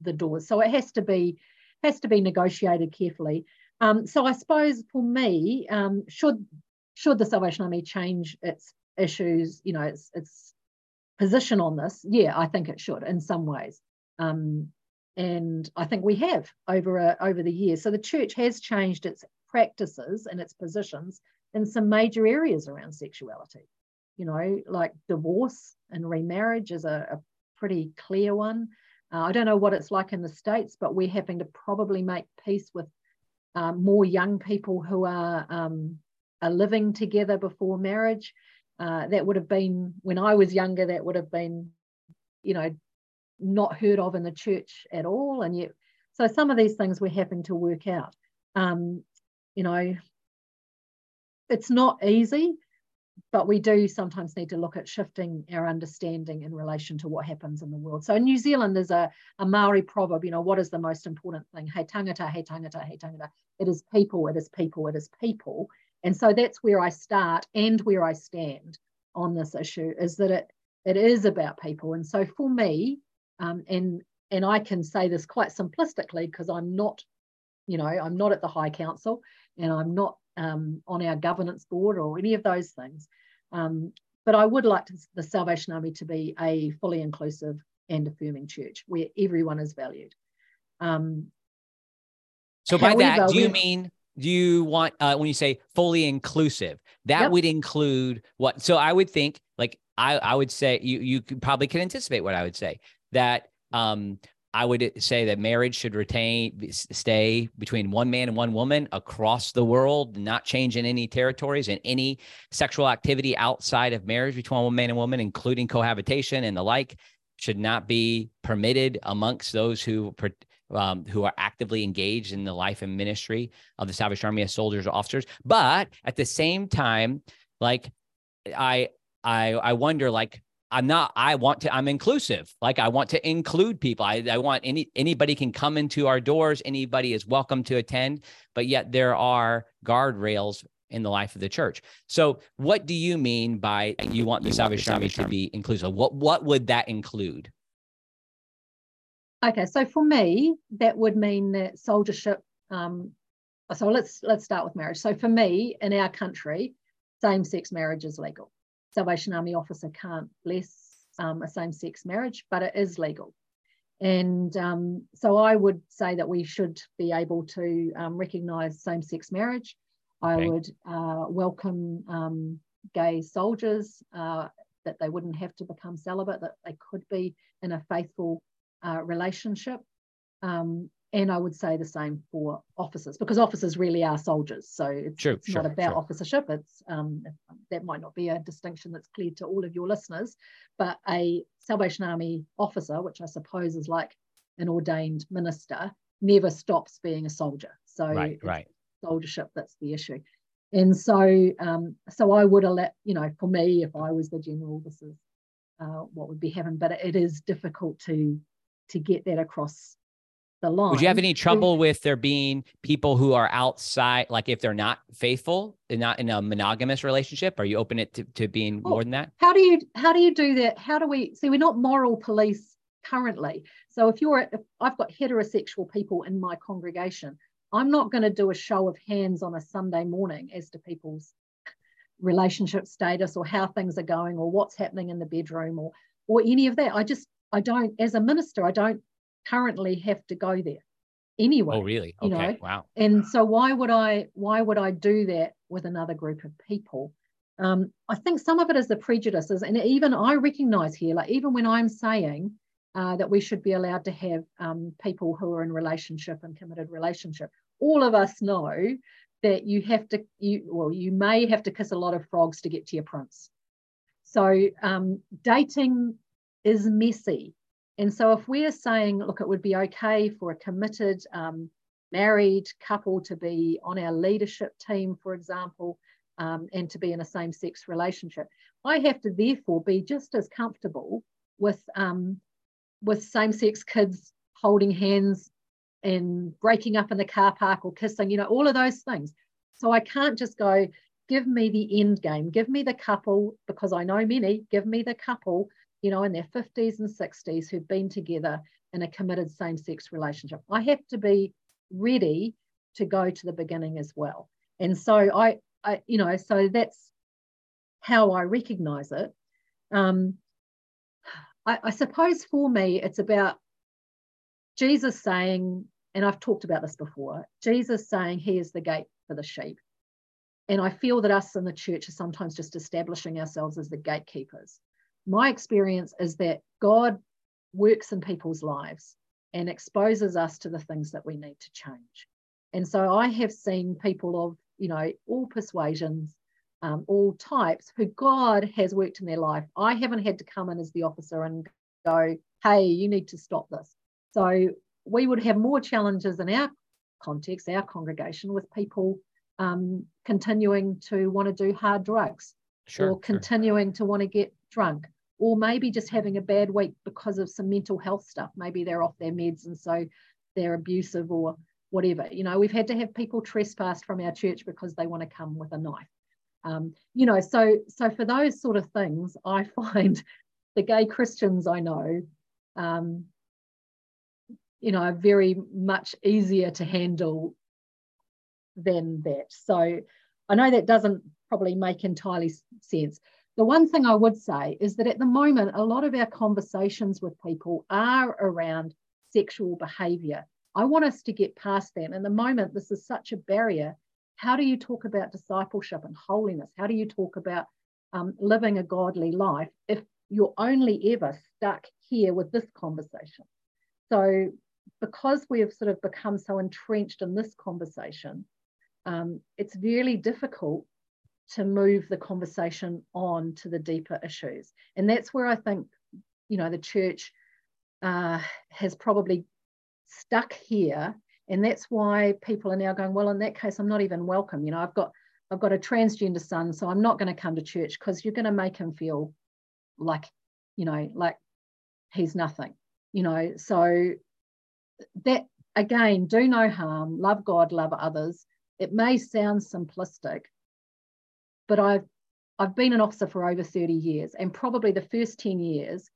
the doors. So it has to be has to be negotiated carefully. Um, so I suppose for me, um, should should the Salvation Army change its issues, you know, its its position on this, yeah, I think it should in some ways. Um, and I think we have over a, over the years. So the church has changed its practices and its positions in some major areas around sexuality. You know, like divorce and remarriage is a, a pretty clear one. Uh, I don't know what it's like in the states, but we're having to probably make peace with um, more young people who are um, are living together before marriage uh, that would have been when I was younger, that would have been, you know, not heard of in the church at all. And yet, so some of these things we're having to work out. Um, you know, it's not easy, but we do sometimes need to look at shifting our understanding in relation to what happens in the world. So in New Zealand, there's a, a Maori proverb, you know, what is the most important thing? He tangata, he tangata, he tangata. It is people, it is people, it is people And so that's where I start and where I stand on this issue is that it it is about people. And so for me, um, and and I can say this quite simplistically because I'm not, you know, I'm not at the High Council and I'm not um, on our governance board or any of those things. Um, but I would like to, the Salvation Army to be a fully inclusive and affirming church where everyone is valued. Um, so by that, do you mean do you want uh, when you say fully inclusive? That yep. would include what? So I would think like I I would say you you could probably can anticipate what I would say that um I would say that marriage should retain stay between one man and one woman across the world, not change in any territories and any sexual activity outside of marriage between one man and woman, including cohabitation and the like, should not be permitted amongst those who um, who are actively engaged in the life and ministry of the Salvation Army as soldiers or officers. But at the same time, like I I I wonder like I'm not, I want to, I'm inclusive. Like I want to include people. I, I want any, anybody can come into our doors. Anybody is welcome to attend, but yet there are guardrails in the life of the church. So what do you mean by you want the Salvation Army to be inclusive? What, what would that include? Okay. So for me, that would mean that soldiership, um, so let's, let's start with marriage. So for me in our country, same sex marriage is legal. Salvation Army officer can't bless um, a same sex marriage, but it is legal. And um, so I would say that we should be able to um, recognise same sex marriage. I would uh, welcome um, gay soldiers, uh, that they wouldn't have to become celibate, that they could be in a faithful uh, relationship. Um, and I would say the same for officers because officers really are soldiers. So it's, sure, it's sure, not about sure. officership. It's um, that might not be a distinction that's clear to all of your listeners, but a Salvation Army officer, which I suppose is like an ordained minister, never stops being a soldier. So right, right. soldiership that's the issue. And so, um, so I would let you know, for me, if I was the general, this is uh, what would be heaven. But it is difficult to to get that across the line. Would you have any trouble with there being people who are outside, like if they're not faithful and not in a monogamous relationship? Are you open it to, to being well, more than that? How do you how do you do that? How do we see we're not moral police currently. So if you're if I've got heterosexual people in my congregation, I'm not going to do a show of hands on a Sunday morning as to people's relationship status or how things are going or what's happening in the bedroom or or any of that. I just I don't as a minister, I don't currently have to go there anyway. Oh, really? Okay. You know? Wow. And so why would I why would I do that with another group of people? Um, I think some of it is the prejudices, and even I recognise here, like even when I'm saying uh, that we should be allowed to have um, people who are in relationship and committed relationship, all of us know that you have to you well you may have to kiss a lot of frogs to get to your prince. So um, dating is messy and so, if we're saying, look, it would be okay for a committed um, married couple to be on our leadership team, for example, um, and to be in a same sex relationship, I have to therefore be just as comfortable with, um, with same sex kids holding hands and breaking up in the car park or kissing, you know, all of those things. So I can't just go, give me the end game, give me the couple, because I know many, give me the couple you know, in their 50s and 60s who've been together in a committed same sex relationship. I have to be ready to go to the beginning as well. And so I, I you know, so that's how I recognize it. Um, I, I suppose for me, it's about Jesus saying, and I've talked about this before, Jesus saying he is the gate for the sheep. And I feel that us in the church are sometimes just establishing ourselves as the gatekeepers my experience is that God works in people's lives and exposes us to the things that we need to change. And so I have seen people of, you know, all persuasions, um, all types who God has worked in their life. I haven't had to come in as the officer and go, hey, you need to stop this. So we would have more challenges in our context, our congregation, with people um, continuing to want to do hard drugs sure, or continuing sure. to want to get drunk or maybe just having a bad week because of some mental health stuff. Maybe they're off their meds and so they're abusive or whatever. You know, we've had to have people trespassed from our church because they want to come with a knife. Um, you know, so so for those sort of things, I find the gay Christians I know, um, you know, are very much easier to handle than that. So I know that doesn't probably make entirely sense. The one thing I would say is that at the moment, a lot of our conversations with people are around sexual behavior. I want us to get past that. And the moment, this is such a barrier. How do you talk about discipleship and holiness? How do you talk about um, living a godly life if you're only ever stuck here with this conversation? So, because we have sort of become so entrenched in this conversation, um, it's really difficult to move the conversation on to the deeper issues. And that's where I think, you know, the church uh, has probably stuck here. And that's why people are now going, well, in that case, I'm not even welcome. You know, I've got I've got a transgender son, so I'm not going to come to church because you're going to make him feel like, you know, like he's nothing. You know, so that again, do no harm, love God, love others. It may sound simplistic, but I've I've been an officer for over 30 years, and probably the first 10 years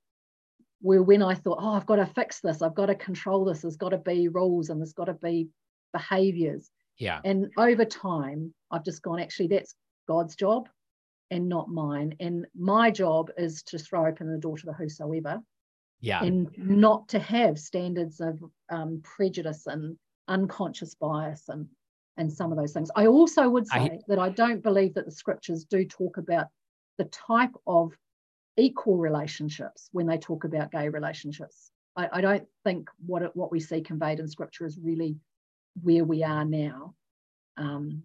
were when I thought, oh, I've got to fix this, I've got to control this, there's got to be rules and there's got to be behaviors. Yeah. And over time, I've just gone, actually, that's God's job and not mine. And my job is to throw open the door to the whosoever. Yeah. And not to have standards of um, prejudice and unconscious bias and and some of those things. I also would say I, that I don't believe that the scriptures do talk about the type of equal relationships when they talk about gay relationships. I, I don't think what it, what we see conveyed in scripture is really where we are now. Um,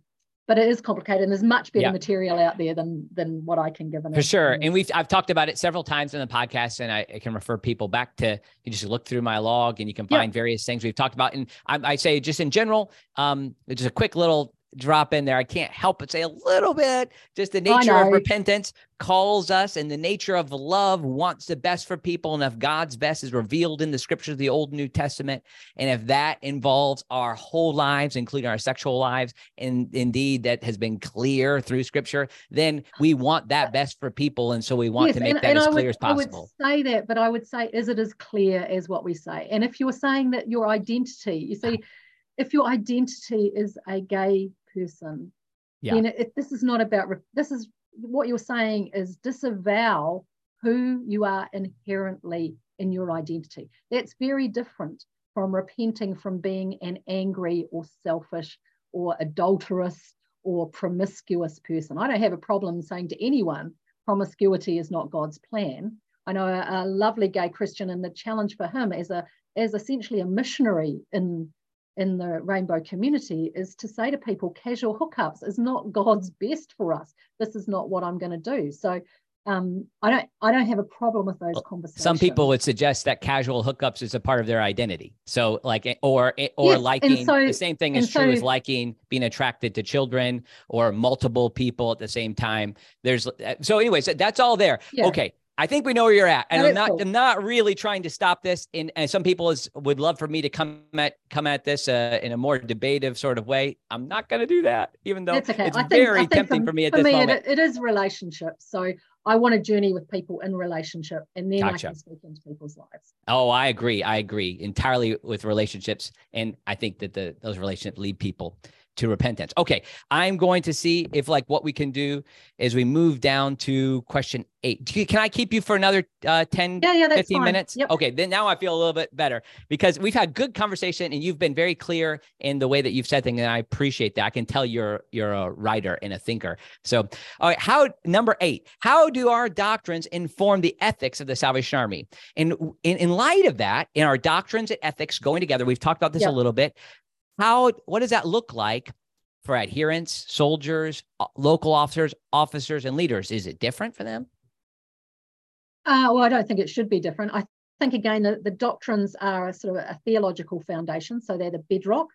but it is complicated and there's much better yeah. material out there than than what I can give. For sure. And we've I've talked about it several times in the podcast and I, I can refer people back to you just look through my log and you can find yeah. various things we've talked about. And I, I say just in general, um, just a quick little drop in there. I can't help but say a little bit. Just the nature of repentance calls us, and the nature of love wants the best for people. And if God's best is revealed in the scriptures of the Old New Testament, and if that involves our whole lives, including our sexual lives, and indeed that has been clear through scripture, then we want that best for people. And so we want yes, to make and, that and as I clear would, as possible. I would say that, but I would say, is it as clear as what we say? And if you're saying that your identity, you see, if your identity is a gay person. Yeah. then it, this is not about this is what you're saying is disavow who you are inherently in your identity. That's very different from repenting from being an angry or selfish or adulterous or promiscuous person. I don't have a problem saying to anyone promiscuity is not god's plan. I know a, a lovely gay christian and the challenge for him as a as essentially a missionary in in the rainbow community is to say to people casual hookups is not god's best for us this is not what i'm going to do so um, I don't I don't have a problem with those conversations. Some people would suggest that casual hookups is a part of their identity. So like eh, or eh, or yes, liking so, the same thing is true so, as liking being attracted to children or multiple people at the same time. There's eh, so anyways, that's all there. Yeah. Okay. I think we know where you're at, and I'm not. Cool. I'm not really trying to stop this. In and some people is, would love for me to come at come at this uh, in a more debative sort of way. I'm not going to do that, even though it's, okay. it's think, very tempting for, for, me at for this me, moment. It, it is relationships. So I want to journey with people in relationship, and then gotcha. I can speak into people's lives. Oh, I agree. I agree entirely with relationships, and I think that the those relationships lead people to repentance. Okay, I'm going to see if like what we can do is we move down to question eight. Can I keep you for another uh, 10, yeah, yeah, 15 fine. minutes? Yep. Okay, then now I feel a little bit better because we've had good conversation and you've been very clear in the way that you've said things, and I appreciate that. I can tell you're you're a writer and a thinker. So, all right, how number eight? How do our doctrines inform the ethics of the Salvation Army? And in, in light of that, in our doctrines and ethics going together, we've talked about this yep. a little bit. How what does that look like for adherents, soldiers, local officers, officers, and leaders? Is it different for them? Uh, well, I don't think it should be different. I think again the, the doctrines are a sort of a theological foundation, so they're the bedrock.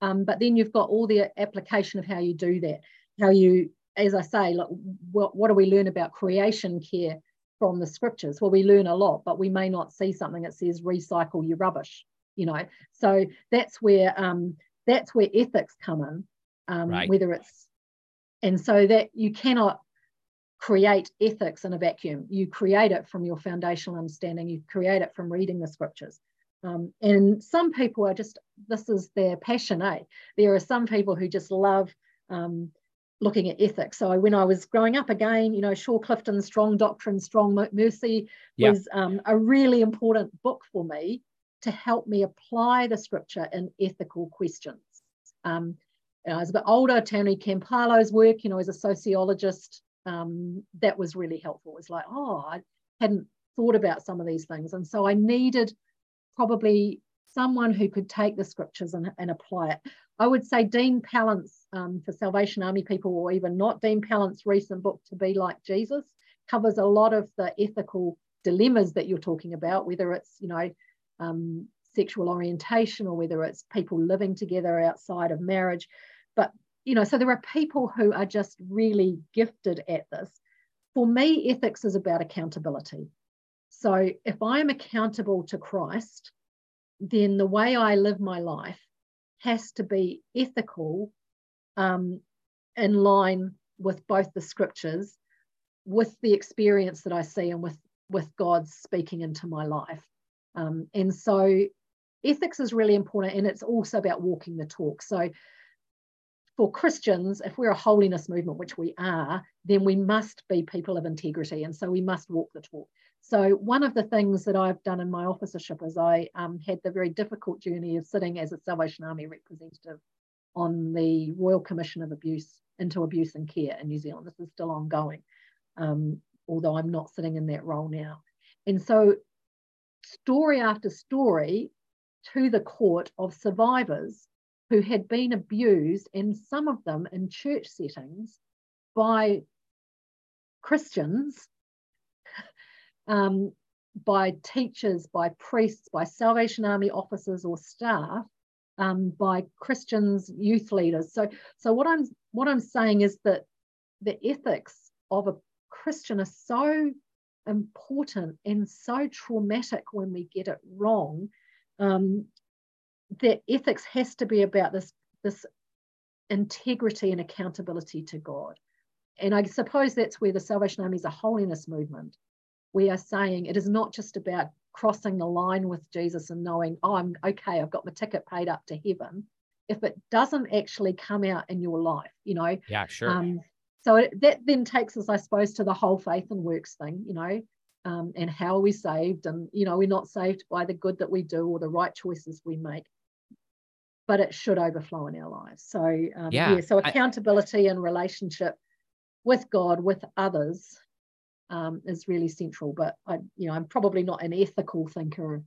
Um, but then you've got all the application of how you do that, how you, as I say, what, what do we learn about creation care from the scriptures? Well, we learn a lot, but we may not see something that says recycle your rubbish you know so that's where um, that's where ethics come in, um, Right. whether it's, and so that you cannot create ethics in a vacuum. You create it from your foundational understanding, you create it from reading the scriptures. Um, and some people are just, this is their passion, eh? There are some people who just love um, looking at ethics. So when I was growing up again, you know, Shaw Clifton's Strong Doctrine, Strong Mer- Mercy Yeah. was um, a really important book for me to help me apply the scripture in ethical questions. Um, I was a bit older, Tony Campolo's work, you know, as a sociologist, um, that was really helpful. It was like, oh, I hadn't thought about some of these things. And so I needed probably someone who could take the scriptures and, and apply it. I would say Dean Pallant's um, for Salvation Army people, or even not Dean Pallant's recent book, To Be Like Jesus, covers a lot of the ethical dilemmas that you're talking about, whether it's, you know, um, sexual orientation or whether it's people living together outside of marriage. But, you know, so there are people who are just really gifted at this. For me, ethics is about accountability. So if I'm accountable to Christ, then the way I live my life has to be ethical um, in line with both the scriptures, with the experience that I see, and with, with God speaking into my life. Um, and so ethics is really important, and it's also about walking the talk. So for Christians, if we're a holiness movement, which we are, then we must be people of integrity. And so we must walk the talk. So one of the things that I've done in my officership is I um, had the very difficult journey of sitting as a Salvation Army representative on the Royal Commission of Abuse into Abuse and Care in New Zealand. This is still ongoing, um, although I'm not sitting in that role now. And so story after story to the court of survivors who had been abused, and some of them in church settings by Christians, um, by teachers, by priests, by Salvation Army officers or staff, um, by Christians, youth leaders. So, so what I'm what I'm saying is that the ethics of a Christian are so important and so traumatic when we get it wrong. Um, that ethics has to be about this this integrity and accountability to God. And I suppose that's where the Salvation Army is a holiness movement. We are saying it is not just about crossing the line with Jesus and knowing, oh, I'm okay, I've got my ticket paid up to heaven. If it doesn't actually come out in your life, you know. Yeah, sure. Um, so it, that then takes us, I suppose, to the whole faith and works thing, you know, um, and how are we saved? And, you know, we're not saved by the good that we do or the right choices we make, but it should overflow in our lives. So, um, Yeah, yeah, so I- accountability and relationship with God, with others, um, is really central. But I, you know, I'm probably not an ethical thinker.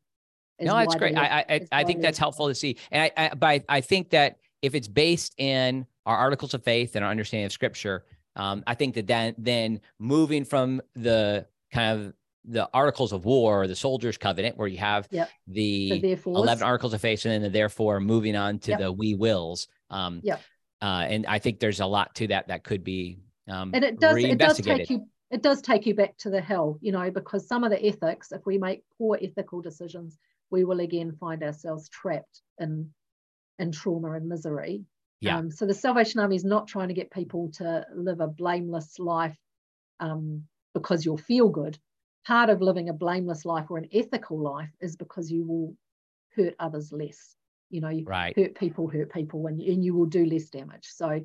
no, that's great. I I, I, think that's helpful to see. And I, I but I, I think that if it's based in our articles of faith and our understanding of scripture, um, I think that then then moving from the kind of the articles of war or the soldiers covenant where you have Yep. the therefore, 11 articles of faith and then the therefore moving on to Yep. the we wills um Yep. uh and i think there's a lot to that that could be um and it does it does take you it does take you back to the hill you know because some of the ethics if we make poor ethical decisions we will again find ourselves trapped in in trauma and misery Yeah. um, so the salvation army is not trying to get people to live a blameless life um, because you'll feel good. Part of living a blameless life or an ethical life is because you will hurt others less. You know you right. hurt people hurt people and, and you will do less damage. So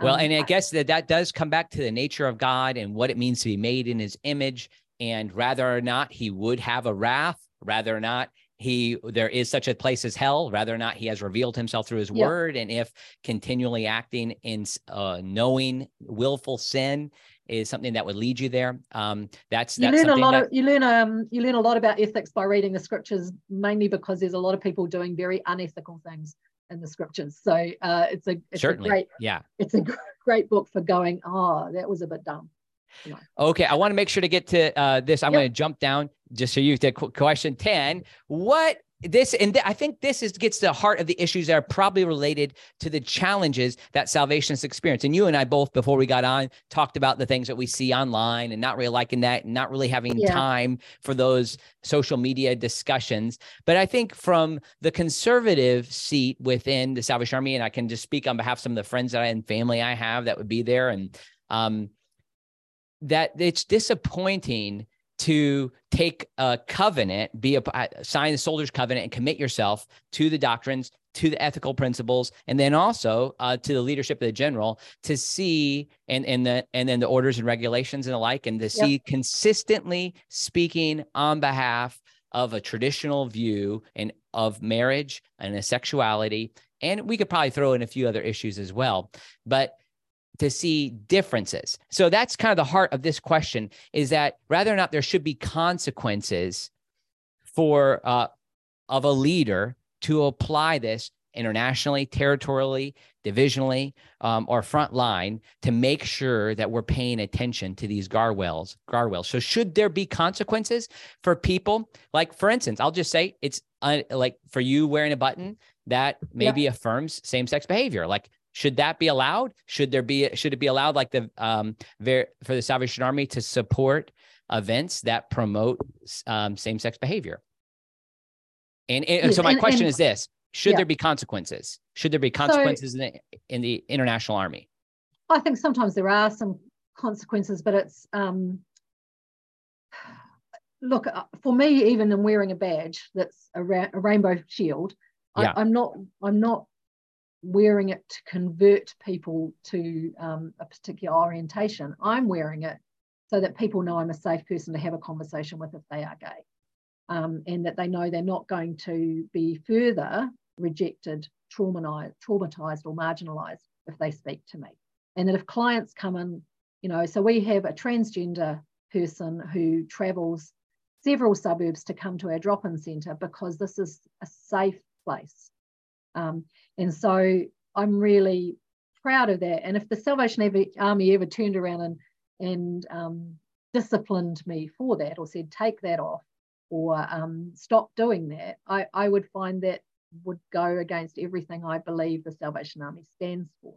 well um, and i I- guess that that does come back to the nature of god and what it means to be made in his image. And rather or not he would have a wrath rather or not he there is such a place as hell rather or not he has revealed himself through his Yeah. word and if continually acting in uh, knowing willful sin is something that would lead you there um that's you that's learn a something lot that, of you learn um you learn a lot about ethics by reading the scriptures mainly because there's a lot of people doing very unethical things in the scriptures. So uh it's a it's certainly. a great yeah. it's a great book for going oh that was a bit dumb Okay, I want to make sure to get to uh, this. I'm Yep. going to jump down just so you to qu- question 10. What this and th- I think this is gets to the heart of the issues that are probably related to the challenges that salvationists experience. And you and I both, before we got on, talked about the things that we see online and not really liking that, and not really having yeah. time for those social media discussions. But I think from the conservative seat within the Salvation Army, and I can just speak on behalf of some of the friends that I and family I have that would be there, and um, that it's disappointing to take a covenant, be a sign the soldier's covenant, and commit yourself to the doctrines, to the ethical principles, and then also uh, to the leadership of the general to see and and the and then the orders and regulations and the like, and to see yep. consistently speaking on behalf of a traditional view and of marriage and a sexuality. And we could probably throw in a few other issues as well, but to see differences. So that's kind of the heart of this question is that rather or not there should be consequences for uh, of a leader to apply this internationally, territorially, divisionally, um, or front line to make sure that we're paying attention to these guardrails. Guardrails. So should there be consequences for people? Like for instance, I'll just say it's uh, like for you wearing a button that maybe yeah. affirms same-sex behavior. Like should that be allowed? Should there be should it be allowed like the um for the Salvation Army to support events that promote um, same sex behavior? And, and so my and, question and, is this: Should yeah. there be consequences? Should there be consequences so, in the in the international army? I think sometimes there are some consequences, but it's um, look uh, for me. Even in wearing a badge that's a, ra- a rainbow shield, yeah. I'm not. I'm not wearing it to convert people to um, a particular orientation. I'm wearing it so that people know I'm a safe person to have a conversation with if they are gay. Um, and that they know they're not going to be further rejected, traumatized, traumatized or marginalized if they speak to me. And that if clients come in, you know, so we have a transgender person who travels several suburbs to come to our drop-in centre because this is a safe place. Um, and so I'm really proud of that. And if the Salvation Army ever turned around and, and um, disciplined me for that or said, take that off or um, stop doing that, I, I would find that would go against everything I believe the Salvation Army stands for.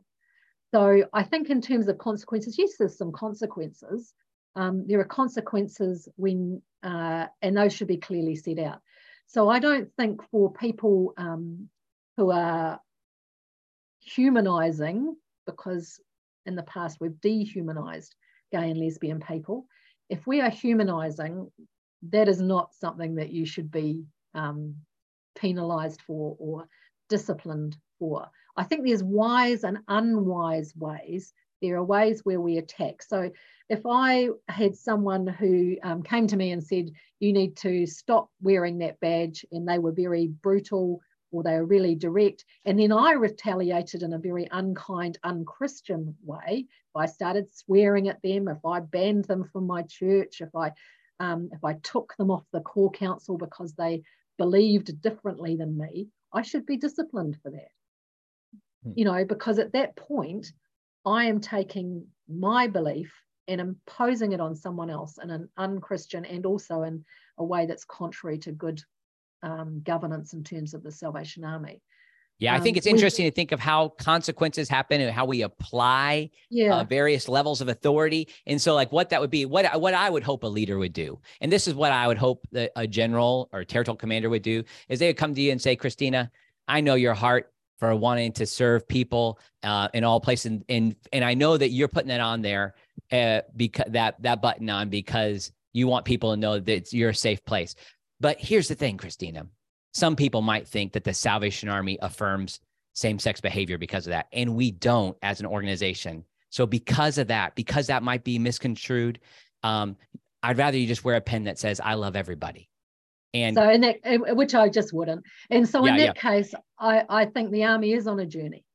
So I think in terms of consequences, yes, there's some consequences. Um, there are consequences when, uh, and those should be clearly set out. So I don't think for people um, who are humanizing because in the past we've dehumanized gay and lesbian people. If we are humanizing, that is not something that you should be um, penalized for or disciplined for. I think there's wise and unwise ways. There are ways where we attack. So if I had someone who um, came to me and said, you need to stop wearing that badge, and they were very brutal or they were really direct. And then I retaliated in a very unkind, unchristian way. If I started swearing at them, if I banned them from my church, if I um, if I took them off the corps council because they believed differently than me, I should be disciplined for that. Hmm. You know, because at that point, I am taking my belief and imposing it on someone else in an unchristian and also in a way that's contrary to good um, governance in terms of the Salvation Army. Yeah, I think um, it's interesting to think of how consequences happen and how we apply yeah. uh, various levels of authority. And so, like, what that would be, what what I would hope a leader would do, and this is what I would hope that a general or territorial commander would do, is they would come to you and say, "Christina, I know your heart for wanting to serve people uh, in all places, and, and and I know that you're putting that on there, uh, because that that button on because you want people to know that you're a safe place. But here's the thing, Christina. Some people might think that the Salvation Army affirms same sex behavior because of that. And we don't as an organization. So, because of that, because that might be misconstrued, um, I'd rather you just wear a pin that says, I love everybody. And so, in that, which I just wouldn't. And so, in that yeah. case, I, I think the army is on a journey.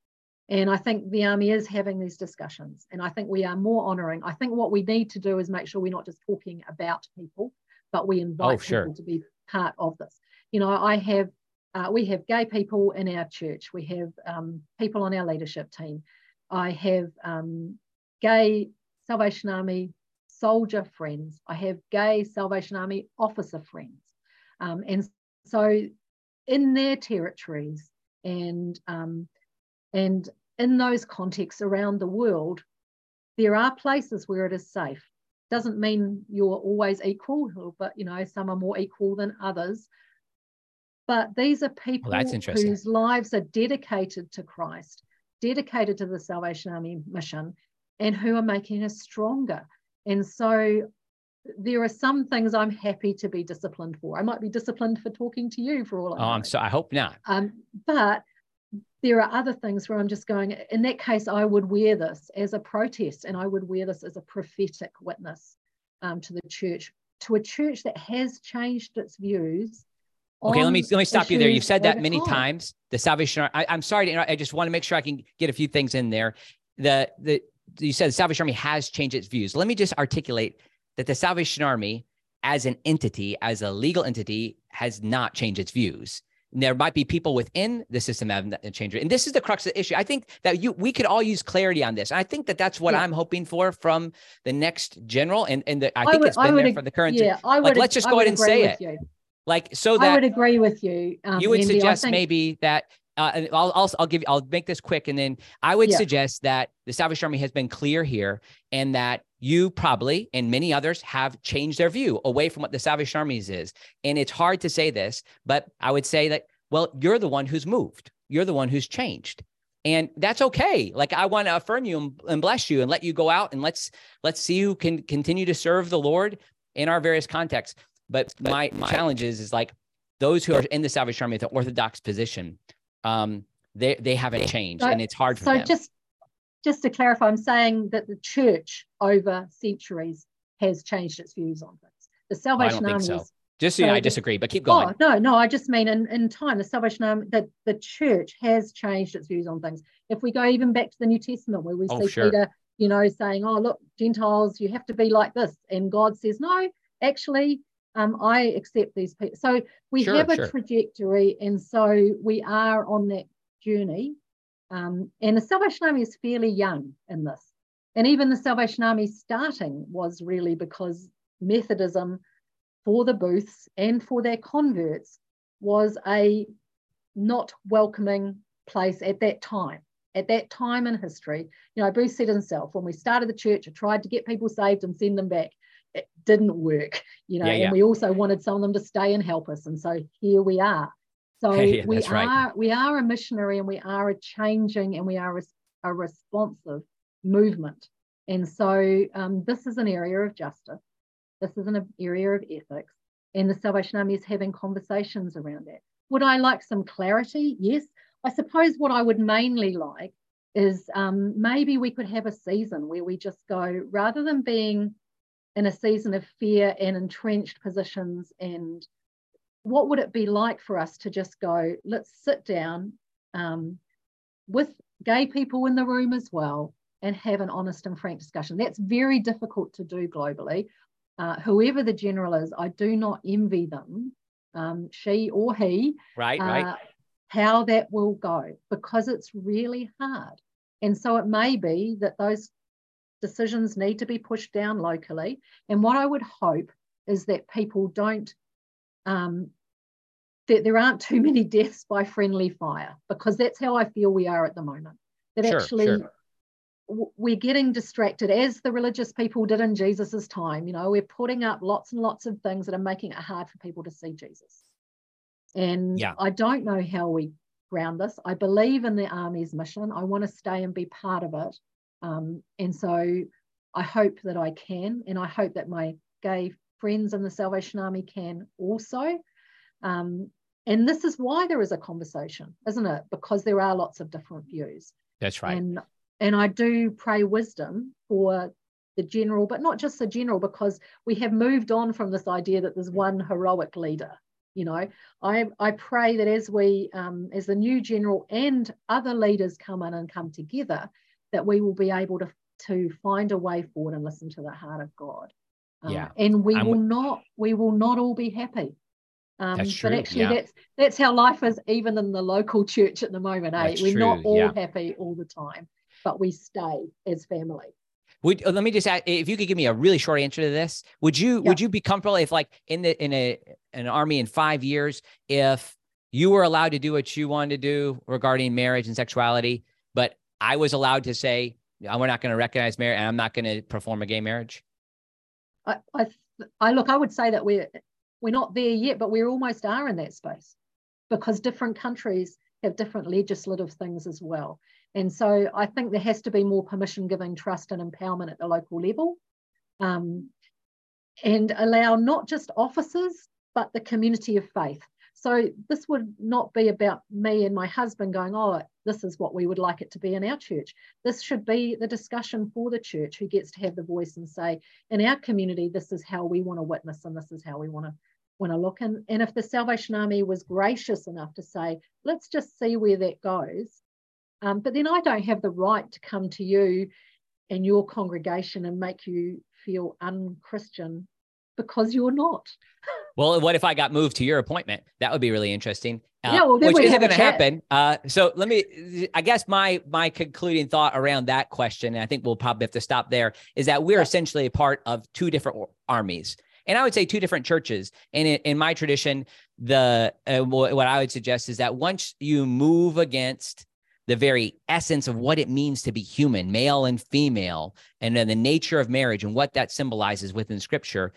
And I think the army is having these discussions. And I think we are more honoring. I think what we need to do is make sure we're not just talking about people, but we invite oh, sure. people to be part of this. You know, I have, uh, we have gay people in our church. We have um, people on our leadership team. I have um, gay Salvation Army soldier friends. I have gay Salvation Army officer friends. Um, and so in their territories and um, and in those contexts around the world, there are places where it is safe. Doesn't mean you're always equal, but you know some are more equal than others. But these are people well, whose lives are dedicated to Christ, dedicated to the Salvation Army mission, and who are making us stronger. And so there are some things I'm happy to be disciplined for. I might be disciplined for talking to you for all I Oh, I'm so I hope not. Um, but there are other things where I'm just going, in that case, I would wear this as a protest and I would wear this as a prophetic witness um, to the church, to a church that has changed its views. Okay, let me let me stop you there. You've said that many time. times. The Salvation Army. I, am sorry to interrupt. I just want to make sure I can get a few things in there. The the you said the Salvation Army has changed its views. Let me just articulate that the Salvation Army, as an entity, as a legal entity, has not changed its views. There might be people within the system that have changed it. And this is the crux of the issue. I think that you we could all use clarity on this. And I think that that's what yeah. I'm hoping for from the next general. And, and the, I think would, it's been there for the current. Yeah, I would, like, let's just go ahead and say it. You. Like so that I would agree with you. Um, you would Andy, suggest think... maybe that uh, I'll, I'll, I'll give you, I'll make this quick. And then I would yeah. suggest that the Salvation Army has been clear here and that you probably and many others have changed their view away from what the Salvation Armies is. And it's hard to say this, but I would say that, well, you're the one who's moved. You're the one who's changed. And that's okay. Like I want to affirm you and bless you and let you go out and let's let's see who can continue to serve the Lord in our various contexts. But, but my, my challenge is, is like those who are in the Salvation Army, at the Orthodox position, um, they they haven't changed, so, and it's hard for so them. So just just to clarify, I'm saying that the church over centuries has changed its views on things. The Salvation Army. So. Just so, I disagree, but keep going. Oh, no, no, I just mean in, in time, the Salvation Army, that the church has changed its views on things. If we go even back to the New Testament, where we oh, see sure. Peter, you know, saying, "Oh, look, Gentiles, you have to be like this," and God says, "No, actually, um, I accept these people. So we sure, have a sure. trajectory, and so we are on that journey. Um, and the Salvation Army is fairly young in this. And even the Salvation Army starting was really because Methodism for the Booths and for their converts was a not welcoming place at that time. At that time in history, you know, Bruce said himself, when we started the church, I tried to get people saved and send them back it didn't work, you know, yeah, yeah. and we also wanted some of them to stay and help us. And so here we are. So yeah, we are right. we are a missionary and we are a changing and we are a, a responsive movement. And so um, this is an area of justice. This is an area of ethics. And the Salvation Army is having conversations around that. Would I like some clarity? Yes. I suppose what I would mainly like is um, maybe we could have a season where we just go, rather than being in a season of fear and entrenched positions and what would it be like for us to just go let's sit down um, with gay people in the room as well and have an honest and frank discussion? That's very difficult to do globally. Uh, whoever the general is i do not envy them um, she or he right uh, right. how that will go because it's really hard. And so it may be that those decisions need to be pushed down locally. And what I would hope is that people don't, um, that there aren't too many deaths by friendly fire, because that's how I feel we are at the moment. That sure, actually sure. we're getting distracted, as the religious people did in Jesus's time. You know, we're putting up lots and lots of things that are making it hard for people to see Jesus. And yeah. I don't know how we ground this. I believe in the Army's mission. I want to stay and be part of it. Um, and so I hope that I can, and I hope that my gay friends in the Salvation Army can also. Um, and this is why there is a conversation, isn't it? Because there are lots of different views. That's right. And and I do pray wisdom for the general, but not just the general, because we have moved on from this idea that there's one heroic leader. You know, I I pray that as we um, as the new general and other leaders come in and come together, that we will be able to, to find a way forward and listen to the heart of God. Um, yeah. And we I'm will not we will not all be happy. Um, that's true. But actually, yeah. that's that's how life is, even in the local church at the moment. Eh? We're true. not all yeah. happy all the time, but we stay as family. Would uh, let me just add, if you could give me a really short answer to this, would you would you be comfortable if like in the in a an army in five years, if you were allowed to do what you wanted to do regarding marriage and sexuality, but I was allowed to say, we're not going to recognize marriage and I'm not going to perform a gay marriage? I, I, look, I would say that we're, we're not there yet, but we almost are in that space because different countries have different legislative things as well. And so I think there has to be more permission giving, trust, and empowerment at the local level. Um, and allow not just officers, but the community of faith. So this would not be about me and my husband going, oh, this is what we would like it to be in our church. This should be the discussion for the church who gets to have the voice and say, in our community, this is how we want to witness and this is how we want to want to look. And, and if the Salvation Army was gracious enough to say, let's just see where that goes. Um, but then I don't have the right to come to you and your congregation and make you feel unchristian because you're not. Well, what if I got moved to your appointment? That would be really interesting. Uh, yeah, well, which isn't going to happen. Uh, so let me. I guess my my concluding thought around that question, and I think we'll probably have to stop there, is that we're yeah. essentially a part of two different armies, and I would say two different churches. And in, in my tradition, the uh, what I would suggest is that once you move against the very essence of what it means to be human, male and female, and then the nature of marriage and what that symbolizes within scripture,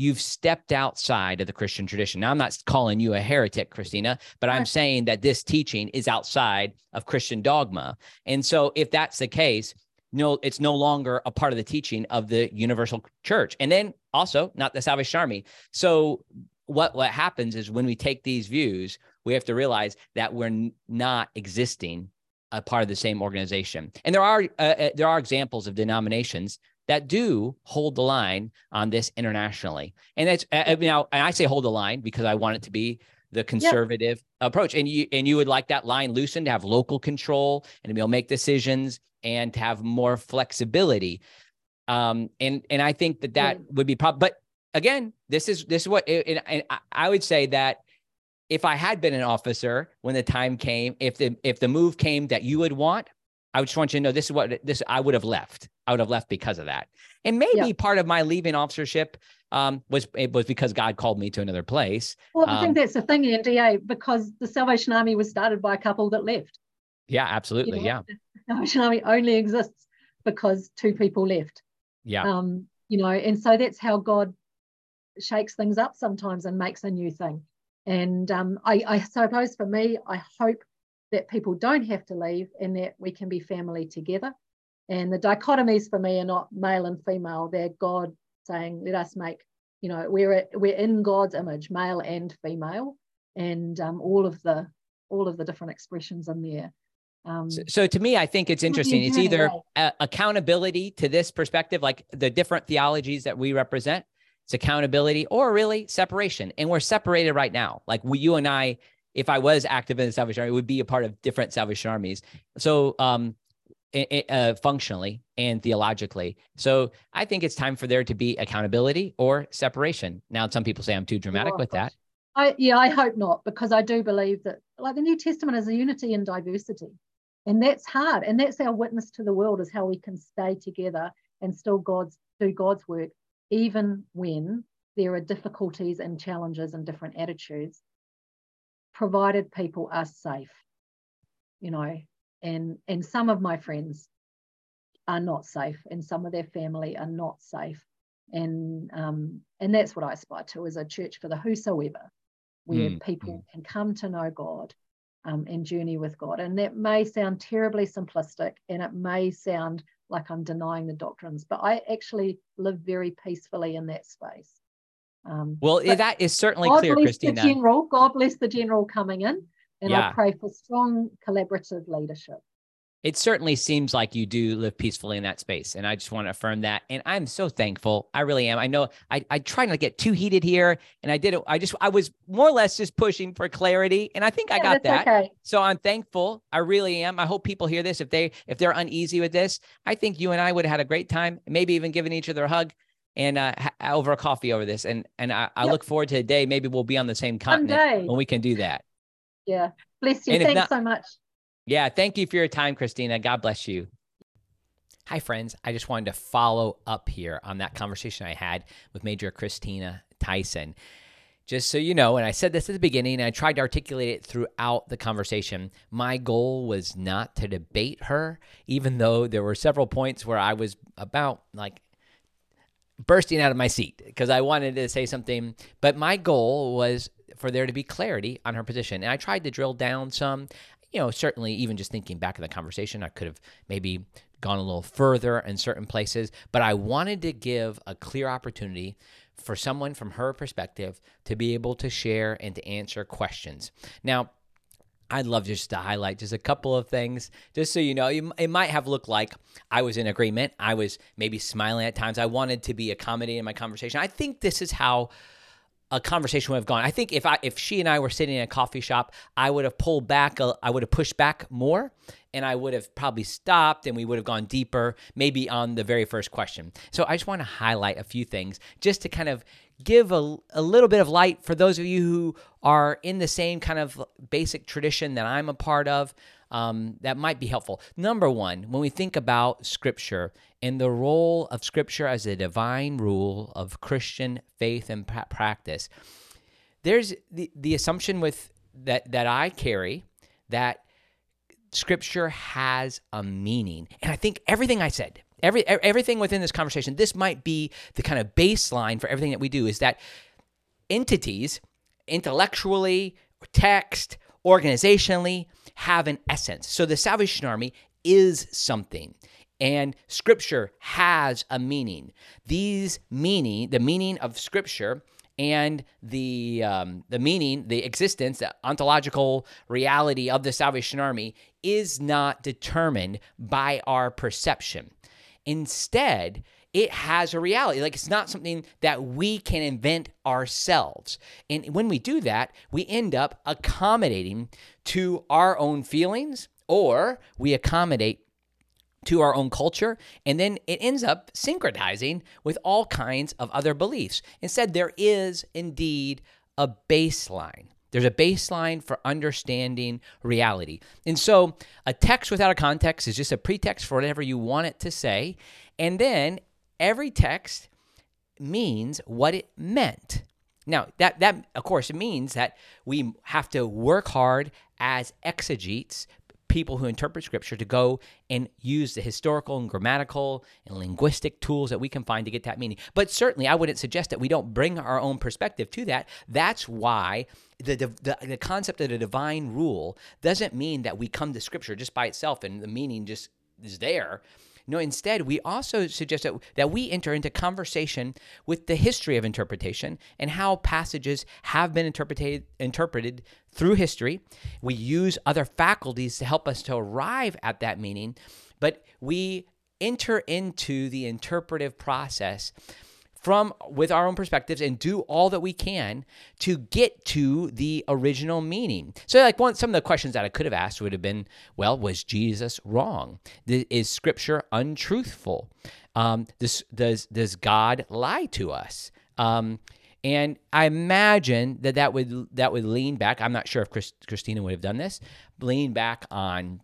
you've stepped outside of the Christian tradition. Now, I'm not calling you a heretic, Christina, but I'm saying that this teaching is outside of Christian dogma. And so, if that's the case, no, it's no longer a part of the teaching of the universal church. And then also not the Salvation Army. So, what, what happens is when we take these views, we have to realize that we're not existing a part of the same organization. And there are uh, uh, there are examples of denominations that do hold the line on this internationally. And that's uh, uh now I say hold the line because I want it to be the conservative approach. And you and you would like that line loosened to have local control and to be able to make decisions and to have more flexibility. Um, and and I think that that would be probably. But again, this is this is what and, and I would say that if I had been an officer when the time came, if the if the move came that you would want, I just want you to know this is what this I would have left. I would have left because of that. And maybe yeah. part of my leaving officership um, was it was because God called me to another place. Well, I um, think that's the thing, Andy, because the Salvation Army was started by a couple that left. Yeah, absolutely. You know, yeah. The Salvation Army only exists because two people left. Yeah. Um, you know, and so that's how God shakes things up sometimes and makes a new thing. And um, I, I suppose for me, I hope that people don't have to leave and that we can be family together. And the dichotomies for me are not male and female, they're God saying, let us make, you know, we're, we're in God's image, male and female, and um, all of the all of the different expressions in there. Um, so, so, to me, I think it's interesting. It's either accountability to this perspective, like the different theologies that we represent, it's accountability or really separation. And we're separated right now. Like we, you and I, if I was active in the Salvation Army, it would be a part of different Salvation Armies. So, um, uh, functionally and theologically. So I think it's time for there to be accountability or separation. Now, some people say I'm too dramatic oh, with that. I, yeah, I hope not, because I do believe that, like the New Testament is a unity and diversity, and that's hard, and that's our witness to the world is how we can stay together and still God's do God's work even when there are difficulties and challenges and different attitudes, provided people are safe, you know, and and some of my friends are not safe, and some of their family are not safe, and um, and that's what I aspire to as a church for the whosoever, where mm, people mm. can come to know God um, and journey with God, and that may sound terribly simplistic, and it may sound like I'm denying the doctrines, but I actually live very peacefully in that space. Um, well, that is certainly God clear, bless Christina. The general, God bless the general coming in, and yeah. I pray for strong collaborative leadership it certainly seems like you do live peacefully in that space. And I just want to affirm that. And I'm so thankful. I really am. I know I, I try not to get too heated here. And I did it. I just, I was more or less just pushing for clarity. And I think yeah, I got that. Okay. So I'm thankful. I really am. I hope people hear this. If they, if they're uneasy with this, I think you and I would have had a great time, maybe even giving each other a hug and uh, ha- over a coffee over this. And, and I, I yep. look forward to a day. Maybe we'll be on the same continent when we can do that. Yeah. Bless you. And Thanks not, so much. Yeah. Thank you for your time, Christina. God bless you. Hi, friends. I just wanted to follow up here on that conversation I had with Major Christina Tyson. just so you know, and I said this at the beginning, and I tried to articulate it throughout the conversation. My goal was not to debate her, even though there were several points where I was about like bursting out of my seat because I wanted to say something. But my goal was for there to be clarity on her position. And I tried to drill down some, you know, certainly even just thinking back in the conversation, I could have maybe gone a little further in certain places, but I wanted to give a clear opportunity for someone from her perspective to be able to share and to answer questions. Now, I'd love just to highlight just a couple of things, just so you know. It might have looked like I was in agreement. I was maybe smiling at times. I wanted to be accommodating in my conversation. I think this is how a conversation would have gone. I think if I if she and I were sitting in a coffee shop, I would have pulled back. I would have pushed back more, and I would have probably stopped, and we would have gone deeper, maybe on the very first question. So I just want to highlight a few things just to kind of give a, a little bit of light for those of you who are in the same kind of basic tradition that I'm a part of um, that might be helpful. Number one, when we think about Scripture and the role of Scripture as a divine rule of Christian faith and pra- practice, there's the, the assumption with that that I carry that Scripture has a meaning, and I think everything I said, every everything within this conversation, this might be the kind of baseline for everything that we do. Is that entities, intellectually, text, organizationally, have an essence. So the Salvation Army is something and scripture has a meaning. These meaning, the meaning of scripture and the um, the meaning, the existence, the ontological reality of the Salvation Army is not determined by our perception. Instead, it has a reality. Like it's not something that we can invent ourselves. And when we do that, we end up accommodating to our own feelings or we accommodate to our own culture, and then it ends up syncretizing with all kinds of other beliefs. Instead, there is indeed a baseline. There's a baseline for understanding reality. And so, a text without a context is just a pretext for whatever you want it to say. And then every text means what it meant. Now, that, that of course, means that we have to work hard as exegetes, people who interpret scripture, to go and use the historical and grammatical and linguistic tools that we can find to get that meaning. But certainly, I wouldn't suggest that we don't bring our own perspective to that. That's why the, the, the concept of the divine rule doesn't mean that we come to scripture just by itself and the meaning just is there. No, instead, we also suggest that, that we enter into conversation with the history of interpretation and how passages have been interpreted, interpreted through history. We use other faculties to help us to arrive at that meaning, but we enter into the interpretive process from with our own perspectives and do all that we can to get to the original meaning. So like one some of the questions that I could have asked would have been, well, was Jesus wrong? Is scripture untruthful? Um, this, does does God lie to us? Um, and I imagine that that would that would lean back. I'm not sure if Chris, Christina would have done this. Lean back on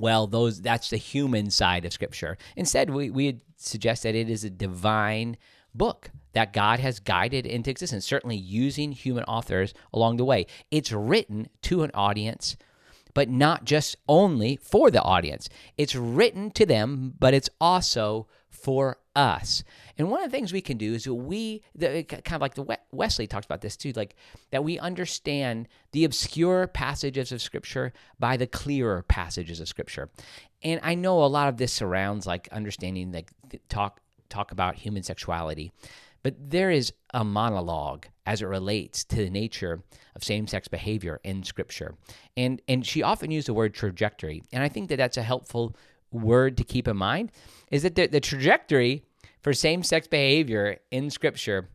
well, those that's the human side of Scripture. Instead, we we suggest that it is a divine book that God has guided into existence, certainly using human authors along the way. It's written to an audience, but not just only for the audience. It's written to them, but it's also for us. And one of the things we can do is we, the, kind of like the Wesley talks about this too, like that we understand the obscure passages of Scripture by the clearer passages of Scripture. And I know a lot of this surrounds like understanding, like talk talk about human sexuality. But there is a monologue as it relates to the nature of same-sex behavior in Scripture, and and she often used the word trajectory, and I think that that's a helpful word to keep in mind. Is that the, the trajectory for same-sex behavior in Scripture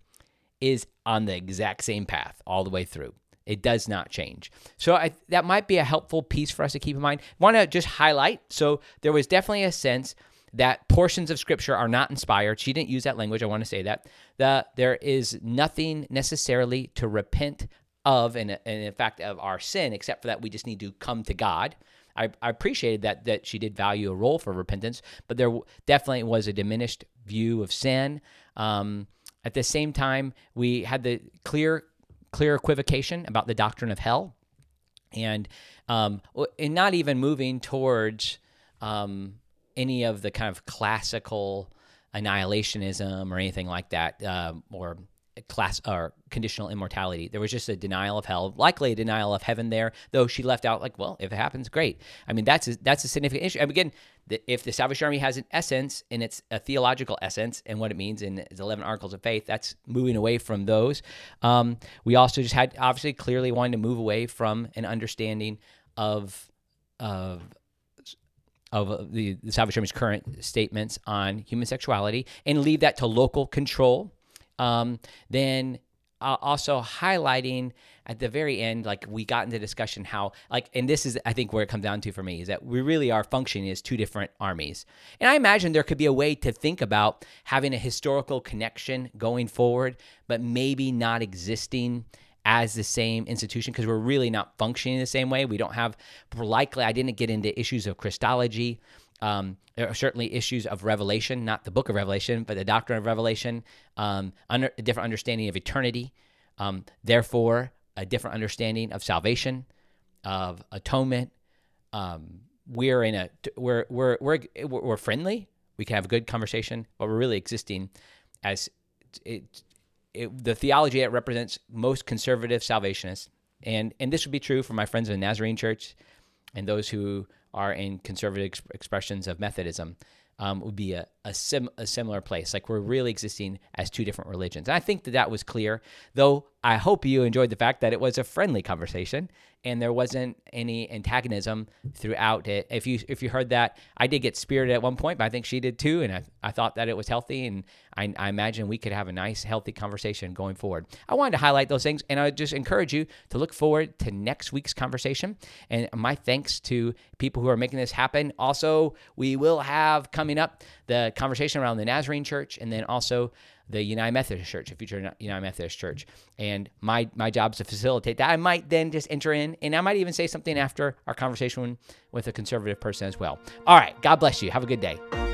is on the exact same path all the way through. It does not change. So I, that might be a helpful piece for us to keep in mind. Want to just highlight. So there was definitely a sense that portions of scripture are not inspired. She didn't use that language. I want to say that. That there is nothing necessarily to repent of, and, and in fact, of our sin, except for that we just need to come to God. I, I appreciated that that she did value a role for repentance, but there definitely was a diminished view of sin. Um, at the same time, we had the clear clear equivocation about the doctrine of hell, and um, and not even moving towards um, any of the kind of classical annihilationism or anything like that, um, or class or conditional immortality. There was just a denial of hell, likely a denial of heaven there, though she left out like, well, if it happens, great. I mean, that's a, that's a significant issue. And again, the, if the Salvation Army has an essence and it's a theological essence and what it means in its 11 articles of faith, that's moving away from those. Um, we also just had obviously clearly wanting to move away from an understanding of of of the, the Salvation Army's current statements on human sexuality and leave that to local control um, then uh, also highlighting at the very end, like we got into discussion how, like, and this is, I think, where it comes down to for me is that we really are functioning as two different armies. And I imagine there could be a way to think about having a historical connection going forward, but maybe not existing as the same institution because we're really not functioning the same way. We don't have, likely, I didn't get into issues of Christology. Um, there are certainly issues of revelation, not the book of Revelation, but the doctrine of revelation, um, under, a different understanding of eternity, um, therefore, a different understanding of salvation, of atonement. Um, we're in a we're, we're we're we're friendly. We can have a good conversation, but we're really existing as it, it, the theology it represents most conservative Salvationists, and and this would be true for my friends in the Nazarene Church and those who are in conservative ex- expressions of Methodism um, would be a, a, sim, a similar place. Like we're really existing as two different religions. And I think that that was clear, though I hope you enjoyed the fact that it was a friendly conversation and there wasn't any antagonism throughout it. If you if you heard that, I did get spirited at one point, but I think she did too, and I, I thought that it was healthy, and I, I imagine we could have a nice, healthy conversation going forward. I wanted to highlight those things, and I just encourage you to look forward to next week's conversation. And my thanks to people who are making this happen. Also, we will have coming up the conversation around the Nazarene Church, and then also the United Methodist Church, a future United Methodist Church. And my my job is to facilitate that. I might then just enter in, and I might even say something after our conversation with a conservative person as well. All right. God bless you. Have a good day.